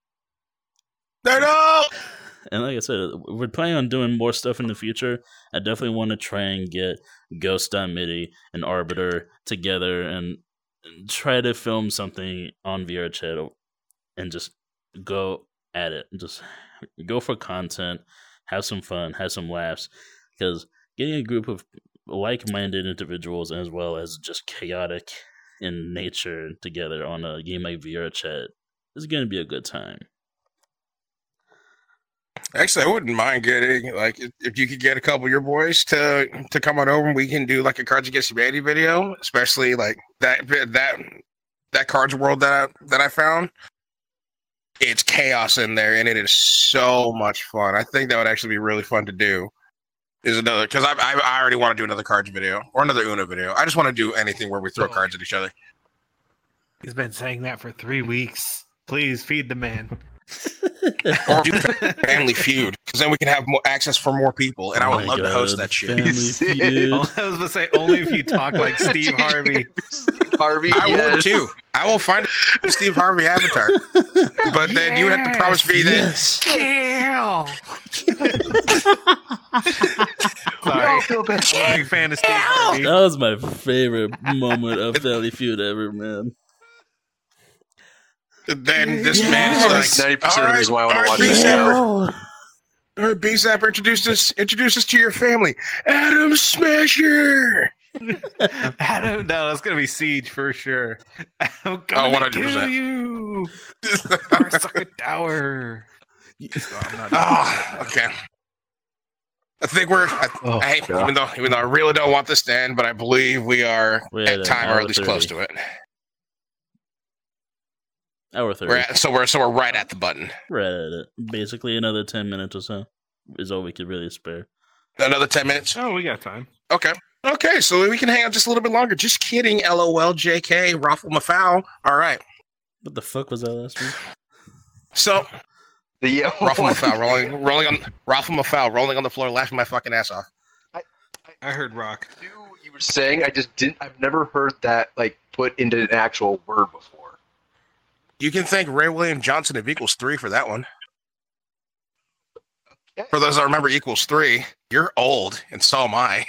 no. and like I said, we're planning on doing more stuff in the future. I definitely want to try and get Ghost on MIDI and Arbiter together and try to film something on VR chat and just go at it. Just go for content, have some fun, have some laughs. Because getting a group of like minded individuals as well as just chaotic in nature together on a game like VR chat is going to be a good time. Actually, I wouldn't mind getting like if- you could get a couple of your boys to to come on over and we can do like a Cards Against Humanity video, especially like that that that Cards World that I, that I found. It's chaos in there, and it is so much fun. I think that would actually be really fun to do. Is another because I, I I already want to do another cards video or another Uno video. I just want to do anything where we throw cards at each other. He's been saying that for three weeks. Please feed the man. Or do Family Feud because then we can have more access for more people, and I Oh would my love to host that shit. Feud. I was gonna say only if you talk like Steve Harvey. Harvey. I would yes. too. I will find a Steve Harvey avatar, but then you would have to promise me that. Yes. Kill. We Sorry, feel bad. I'm a big fan of Steve Harvey. That was my favorite moment of Family Feud ever, man. Then this Yes. man is like, 90% of the reason why I wanna watch this B-Sapper, show." all right, B-Sapper, introduce us, introduce us to your family, Adam Smasher. Adam, no, that's gonna be Siege for sure. I'm Oh, gonna 100%. kill you. Arsuka Tower. No, I'm not- Ah, okay. I think we're. I, Oh, I, God. even though even though I really don't want this to end, but I believe we are We're at at time or at least close 30. to it. Hour 30. We're at, so we're so we're right at the button. Right at it. Basically, another 10 minutes or so is all we could really spare. Another ten minutes. Oh, we got time. Okay. Okay, so we can hang out just a little bit longer. Just kidding. LOL, JK, Raffle Mafoul. All right. What the fuck was that last week? So, The yeah, Raffle Mafoul rolling, rolling on, Raffle Mafoul rolling on the floor, laughing my fucking ass off. I heard rock. knew what you were saying. I just didn't. I've never heard that like put into an actual word before. You can thank Ray William Johnson of Equals Three for that one. Okay. For those that remember Equals Three, you're old, and so am I.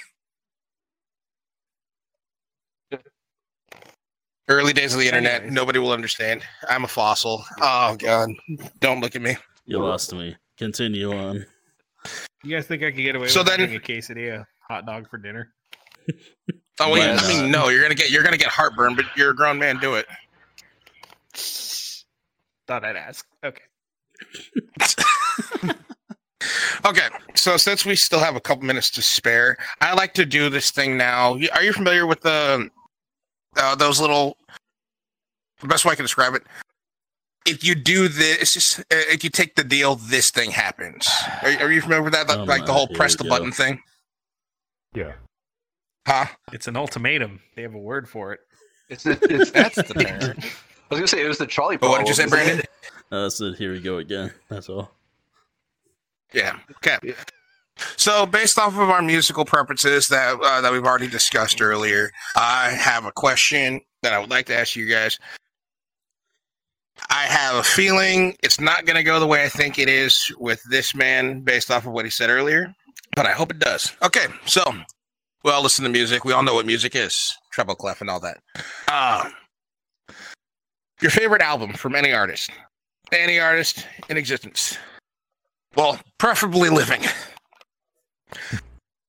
Early days of the internet, Anyways. nobody will understand. I'm a fossil. Oh god, don't look at me. You lost me. Continue on. You guys think I could get away So with then- having a quesadilla hot dog for dinner? Oh, well, I mean, no, you're gonna get you're gonna get heartburn, but you're a grown man. Do it. Thought I'd ask. Okay. Okay, so since we still have a couple minutes to spare, I like to do this thing now. Are you familiar with the uh, those little? The best way I can describe it. If you do this, uh, if you take the deal, this thing happens. Are, are you familiar with that? Like, Oh like the whole here press the go. button thing, Yeah. huh? It's an ultimatum. They have a word for it. It's it's That's the term. I was gonna say it was the Charlie. But what did you say, Brandon? it? Uh, so here we go again. That's all. Yeah. Okay. So, based off of our musical preferences that uh, that we've already discussed earlier, I have a question that I would like to ask you guys. I have a feeling it's not going to go the way I think it is with this man, based off of what he said earlier, but I hope it does. Okay, so we all listen to music. We all know what music is, treble clef, and all that. Uh, your favorite album from any artist, any artist in existence. Well, preferably living.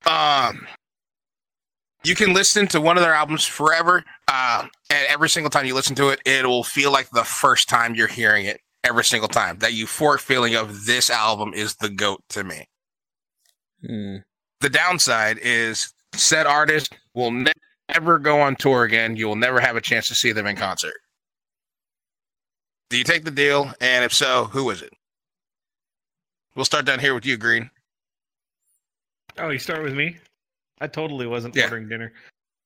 Um, you can listen to one of their albums forever, uh, and every single time you listen to it, it will feel like the first time you're hearing it. Every single time, that euphoric feeling of this album is the goat to me. Hmm. The downside is said artist will ne- never go on tour again. You will never have a chance to see them in concert. Do you take the deal? And if so, who is it? We'll start down here with you, Green. Oh, you start with me? I totally wasn't Yeah. ordering dinner.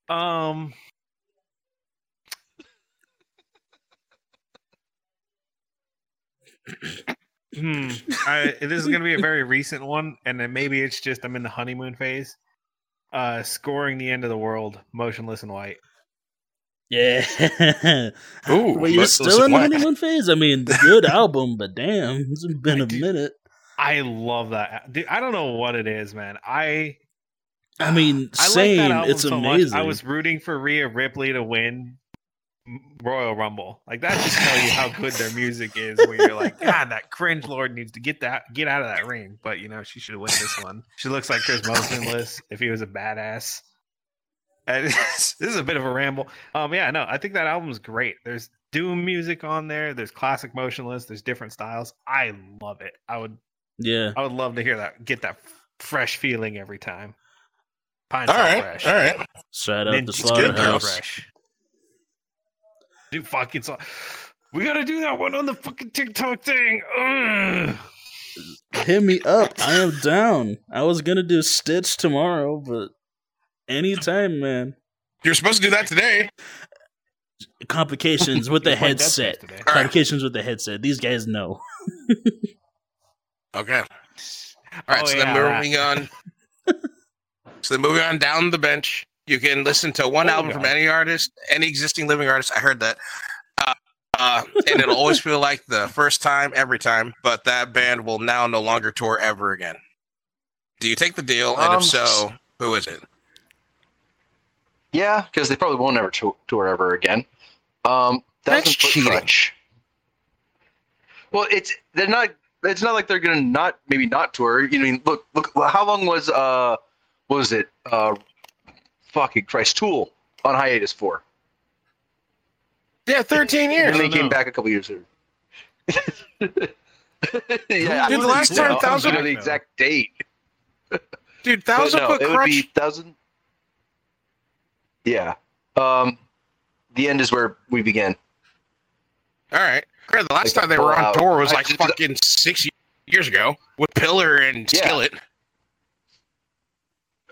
Um Hmm. I, this is going to be a very recent one, and then maybe it's just I'm in the honeymoon phase. Uh, scoring the end of the world, Motionless In White. Yeah. Ooh, Wait, you're still in the honeymoon phase? I mean, good album, but damn, it's been I a do- minute. I love that. Dude, I don't know what it is, man. I I mean, I same. like that album it's so amazing. much. I was rooting for Rhea Ripley to win Royal Rumble. Like that just tells you how good their music is. Where you're like, God, that cringe lord needs to get that get out of that ring. But you know, she should win this one. She looks like Chris Motionless if he was a badass. This is a bit of a ramble. Um, yeah, no, I think that album's great. There's doom music on there. There's classic Motionless. There's different styles. I love it. I would Yeah. I would love to hear that. Get that fresh feeling every time. Pine All right, fresh. all right. Out Ninja the slaughterhouse. fresh. Dude, fucking so. We gotta do that one on the fucking TikTok thing. Ugh. Hit me up. I am down. I was gonna do Stitch tomorrow, but anytime, man. You're supposed to do that today. Complications with the We played Dead Space headset. today. All right. Complications with the headset. These guys know. Okay. All right. Oh, so yeah, then moving on. so then moving on down the bench, you can listen to one Oh, album from any artist, any existing living artist. I heard that. Uh, uh, and it'll always feel like the first time, every time. But that band will now no longer tour ever again. Do you take the deal? And Um, if so, who is it? Yeah, because they probably won't ever tour, tour ever again. Um, That's Thousand Foot cheating. Krutch. Well, it's they're not. It's not like they're gonna not maybe not tour. You know, I mean, look, look. How long was uh, what was it? Uh, fucking Christ, Tool on hiatus for? Yeah, 13 years. And they don't came know. back a couple years later. yeah, Dude, the don't last know. time I don't Thousand- know the exact date. Dude, Thousand no, Foot it would Krutch. be thousand. Yeah. Um, the end is where we begin. All right. The last Like time they were on tour was like just- fucking six years ago with Pillar and Yeah. Skillet.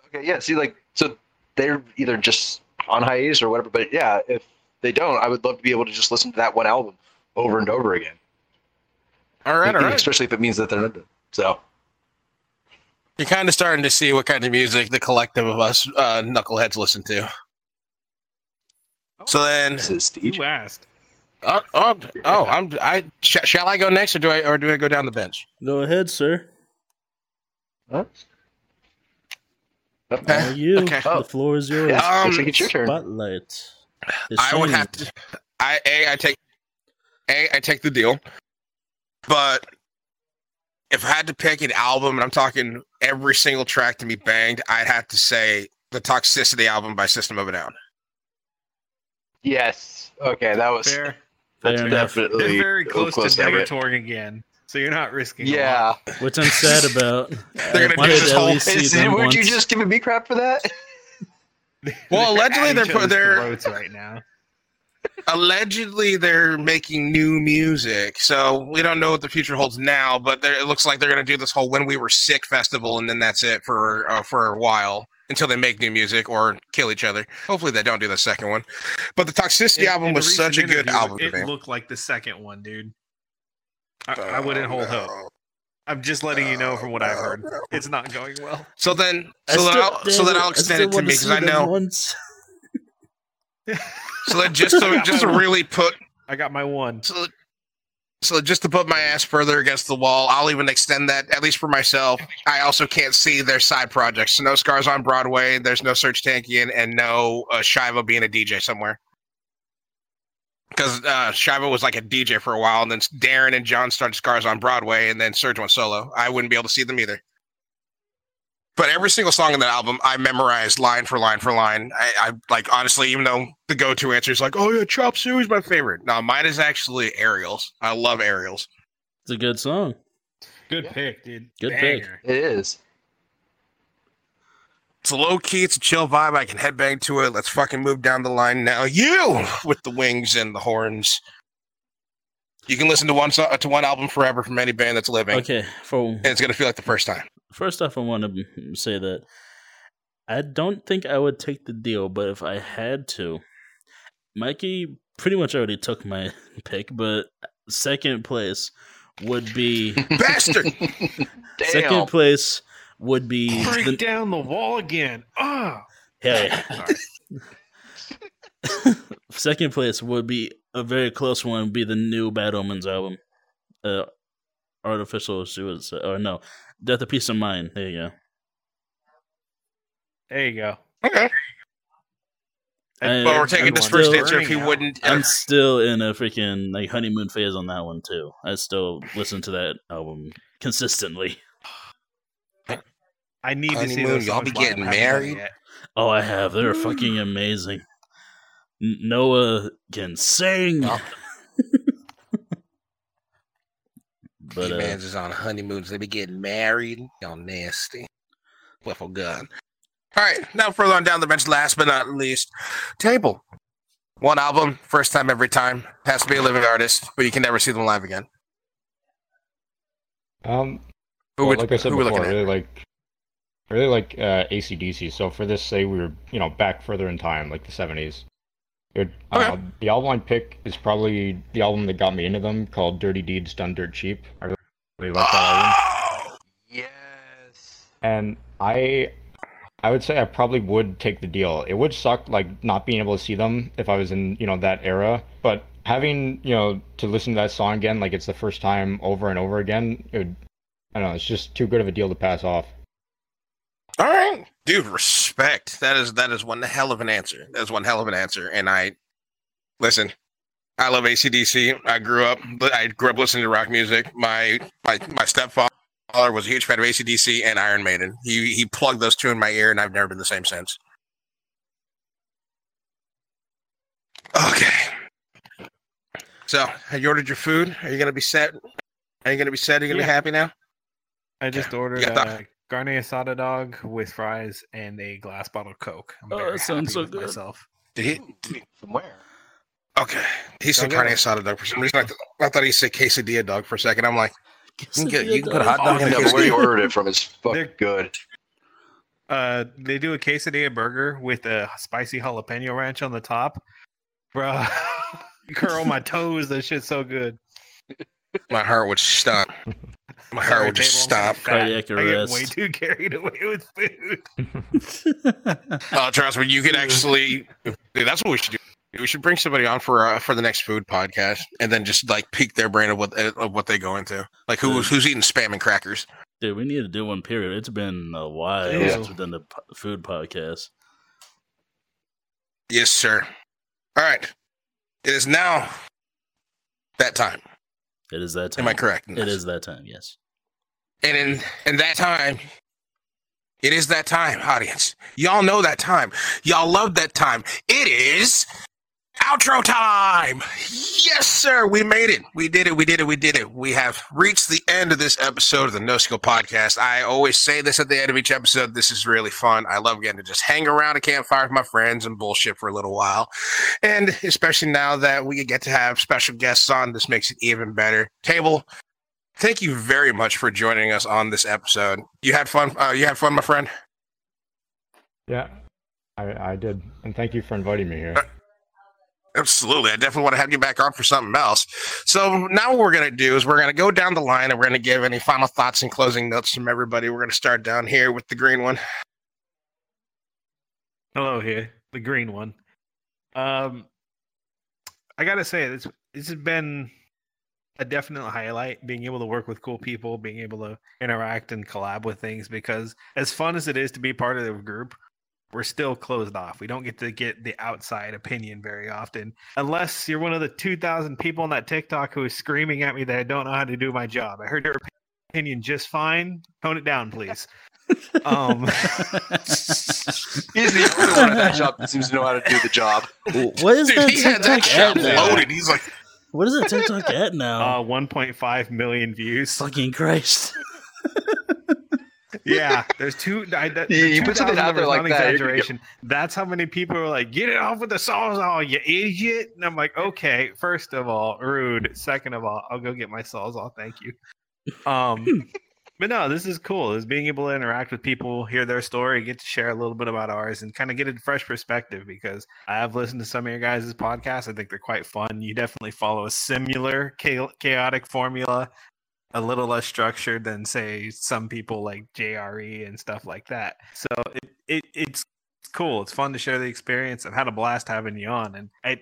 Okay, yeah. See, like, so they're either just on hiatus or whatever. But yeah, if they don't, I would love to be able to just listen to that one album over and over again. All right, all right. Especially if it means that they're not. So You're kind of starting to see what kind of music the collective of us uh, knuckleheads listen to. So then, this is Steve. You asked. oh, oh, oh I'm. I sh- shall I go next, or do I, or do I go down the bench? Go ahead, sir. Huh? Okay. You. Okay. The floor is yours. Yeah, Um, looks it's your turn. Spotlight. I would have to. I a I take a I take the deal, but if I had to pick an album, and I'm talking every single track to be banged, I'd have to say the Toxicity album by System of a Down. Yes. Okay, that was Fair. that's Fair definitely They're very close, to never touring again, so you're not risking. Yeah. Which I'm sad about. They're gonna do this whole- least see Is, them weren't you just give me crap for that? Well, allegedly they're to put- his they're- right now. allegedly they're making new music so we don't know what the future holds now but it looks like they're going to do this whole when we were sick festival and then that's it for uh, for a while until they make new music or kill each other hopefully they don't do the second one but the toxicity In- album was such a good album It looked like the second one, dude. I, I oh, wouldn't hold hope. I'm just letting you know oh, from what I've heard. It's not going well. so then so then still- I'll, so then I'll extend it to me because I know Once. so then just to just to really put I got my one. So, so just to put my ass further against the wall, I'll even extend that at least for myself. I also can't see their side projects. So no scars on Broadway. There's no Serj Tankian and no uh, Shavo being a DJ somewhere. Because uh, Shavo was like a DJ for a while, and then Daron and John started Scars on Broadway, and then Serge went solo. I wouldn't be able to see them either. But every single song in that album, I memorized line for line for line. I, I like honestly, even though the go-to answer is like, "Oh yeah, Chop Suey is my favorite." No, mine is actually Aerials. I love Aerials. It's a good song. Good pick, dude. Good pick. It is. It's a low key, it's a chill vibe. I can headbang to it. Let's fucking move down the line now. You with the wings and the horns. You can listen to one so- to one album forever from any band that's living, Okay, for and it's gonna feel like the first time. First off, I want to say that I don't think I would take the deal, but if I had to, Mikey pretty much already took my pick, but second place would be Bastard. Damn. second place would be Break the, down the wall again. Ah. hey, Sorry. second place would be a very close one. Would be the new Bad Omens album, uh, Artificial Suicide, or no, Death of Peace of Mind. There you go. There you go. okay. And But we're taking I'm this first still- answer if he wouldn't. I'm still in a freaking like honeymoon phase on that one too. I still listen to that album consistently. I need to see those y'all be getting I haven't done it married? Oh, I have. They're fucking amazing. N- Noah can sing. Oh. But These uh, mans is on honeymoons. They be getting married. Y'all nasty. Wiffle gun. All right, now further on down the bench, last but not least, Table. One album, first time every time. Has to be a living artist, but you can never see them live again. Um, Who well, would, like I said who before, I looking at? really like, really like uh, ACDC. So for this, say we were, you know, back further in time, like the '70s. It, uh, the album I pick is probably the album that got me into them, called "Dirty Deeds Done Dirt Cheap." I really, really like that album. Oh, Yes. and I I would say I probably would take the deal. It would suck like not being able to see them if I was in, you know, that era, but having, you know, to listen to that song again like it's the first time over and over again, it would I don't know, it's just too good of a deal to pass off. All right, dude. Respect. That is that is one hell of an answer. That is one hell of an answer. And I listen. I love ACDC. I grew up. I grew up listening to rock music. My my my stepfather was a huge fan of ACDC and Iron Maiden. He he plugged those two in my ear, and I've never been the same since. Okay. So, have you ordered your food? Are you gonna be set? Are you gonna be set? Are you gonna Yeah. be happy now? I just ordered got a uh, carne asada dog with fries and a glass bottle of Coke. I'm Oh, very that sounds happy so with good. myself. Did he? Did he From where? okay. He said Okay. carne asada dog for some reason. I, th- I thought he said quesadilla dog for a second. I'm like, you can, get, you can put a hot dog in a Yeah, but where you ordered it from is fucking They're- good. Uh, they do a quesadilla burger with a spicy jalapeno ranch on the top, bro. Curl my toes. That shit's so good. My heart would stop. My heart would just stop. fat. Cardiac I get way too carried away with food. Oh, trust me, you could actually. Dude, that's what we should do. We should bring somebody on for uh, for the next food podcast, and then just like pique their brain of what of what they go into. Like who's who's eating spam and crackers. Dude, we need to do one. Period. It's been a while Yeah. since we've done the food podcast. Yes, sir. All right, it is now that time. It is that time. Am I correct? It is that time. Yes. And in in that time, it is that time, audience. Y'all know that time. Y'all love that time. It is outro time. Yes, sir. We made it. We did it. We did it. We did it. We have reached the end of this episode of the No Skill Podcast. I always say this at the end of each episode. This is really fun. I love getting to just hang around a campfire with my friends and bullshit for a little while. And especially now that we get to have special guests on, this makes it even better. Table, thank you very much for joining us on this episode. You had fun. Uh, you had fun, my friend. Yeah. I I did. And thank you for inviting me here. Absolutely. I definitely want to have you back on for something else. So now what we're going to do is we're going to go down the line and we're going to give any final thoughts and closing notes from everybody. We're going to start down here with the green one. Hello here, the green one. Um, I gotta say this this has been a definite highlight. Being able to work with cool people, being able to interact and collab with things. Because as fun as it is to be part of the group, we're still closed off. We don't get to get the outside opinion very often, unless you're one of the two thousand people on that TikTok who is screaming at me that I don't know how to do my job. I heard your opinion just fine. Tone it down, please. Um. He's the only one at that job that seems to know how to do the job. what is Dude, that he had that TikTok at now? loaded. He's like, What is that TikTok at now? Uh, 1.5 million views. Fucking Christ! Yeah, there's two. I, that, You- the you put something 2,000 out there like that, you're get- exaggeration. That's how many people are like, "Get it off with the sawzall, you idiot!" And I'm like, "Okay, first of all, rude. Second of all, I'll go get my sawzall. Thank you." Um, but no, this is cool. Is being able to interact with people, hear their story, get to share a little bit about ours, and kind of get a fresh perspective. Because I have listened to some of your guys' podcasts. I think they're quite fun. You definitely follow a similar chaotic formula a little less structured than say some people like JRE and stuff like that. So it, it it's cool. It's fun to share the experience. I've had a blast having you on, and I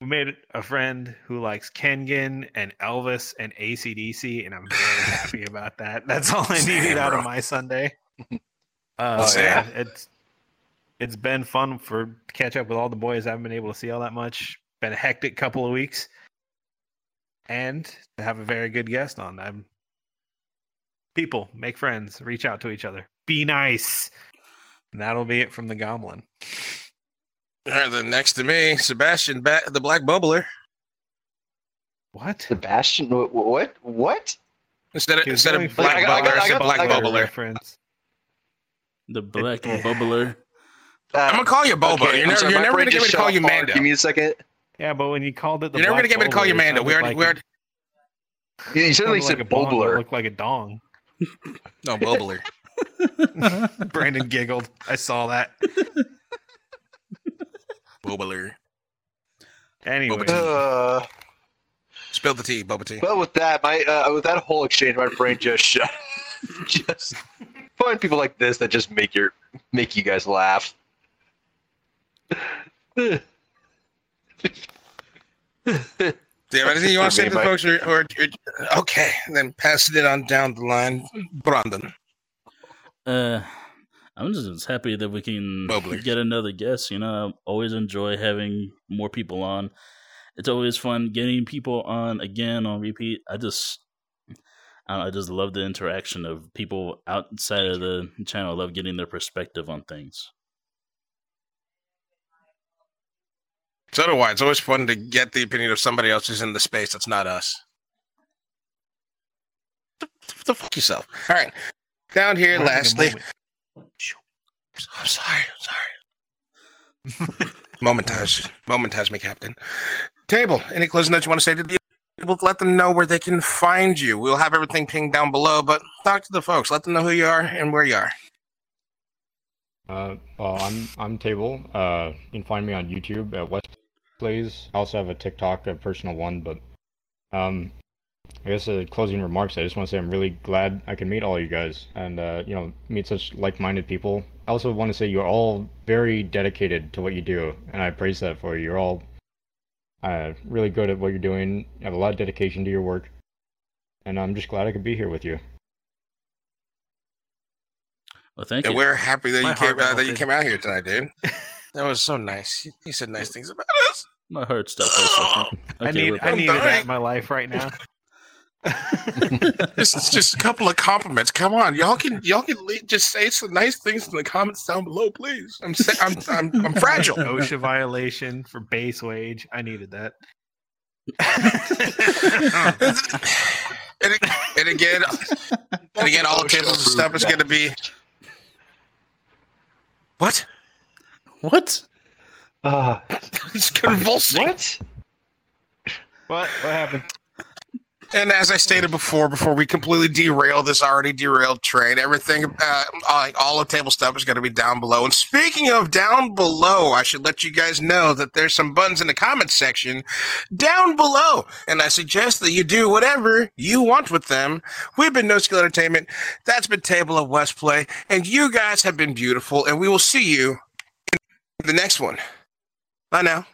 we made a friend who likes Kengan and Elvis and ACDC, and I'm very happy about that. That's all I needed out bro. of my Sunday. Uh, Oh, yeah. it's it's been fun for catch up with all the boys. I haven't been able to see all that much. Been a hectic couple of weeks and to have a very good guest on. I'm people make friends, reach out to each other, be nice. And that'll be it from the Goblin. all right, then next to me, Sebastian, ba- the Black Bubbler. What? Sebastian, wh- wh- what? What? Instead of He was instead going of for black I got- I got- bubbler, I got- black I got- bubbler. reference. The black bubbler. Uh, I'm gonna call you Boba. okay, you're I'm never, sorry, you're never gonna get me to call you off hard. Mando. Give me a second. Yeah, but when you called it the You're never gonna get me to call you Bowler, Mando. We sounded already, like we a- already. You certainly sounded said like a bong that Bobler. Looked like a dong. No, Bobler. Brandon giggled. I saw that. Bobler. Anyway, Uh, Spill the tea, Boba tea. well, with that, my uh, with that whole exchange, my brain just shut. just find people like this that just make your make you guys laugh. Do you have anything you want to say to the folks? Or, or, or- okay, then pass it on down the line, Brandon. Uh, I'm just happy that we can Bubbler. get another guest. You know, I always enjoy having more people on. It's always fun getting people on again on repeat. I just, I, know, I just love the interaction of people outside of the channel. I love getting their perspective on things. So do I. It's always fun to get the opinion of somebody else who's in the space that's not us. The, the fuck yourself. All right. Down here, having lastly. I'm sorry. I'm sorry. Momentage. Momentage me, Captain. Table. Any closing notes you want to say to the people? Let them know where they can find you. We'll have everything pinged down below, but talk to the folks. Let them know who you are and where you are. Uh, well, I'm I'm Table. Uh, you can find me on YouTube at West Plays. I also have a TikTok, a personal one. But um, I guess uh, closing remarks. I just want to say I'm really glad I can meet all you guys and uh, you know meet such like-minded people. I also want to say you're all very dedicated to what you do, and I praise that for you. You're all uh, really good at what you're doing. You have a lot of dedication to your work, and I'm just glad I could be here with you. Well, thank And you. And we're happy that My you came heart uh, that you came out here tonight, dude. That was so nice. You- You said nice things about us. My heart stopped for a. I need I I'm needed that in my life right now. This is just a couple of compliments. Come on, y'all can y'all can le- just say some nice things in the comments down below, please. I'm sa- I'm I'm, I'm fragile. OSHA violation for base wage. I needed that. and, and again, and again, all the tables and stuff is going to be what? What? Uh, It's convulsing. what? What? What happened? And as I stated before, before we completely derail this already derailed train, everything, uh, all, all the table stuff is going to be down below. And speaking of down below, I should let you guys know that there's some buttons in the comments section down below. And I suggest that you do whatever you want with them. We've been No Skill Entertainment. That's been Table of West Play. And you guys have been beautiful. And we will see you in the next one. Bye now.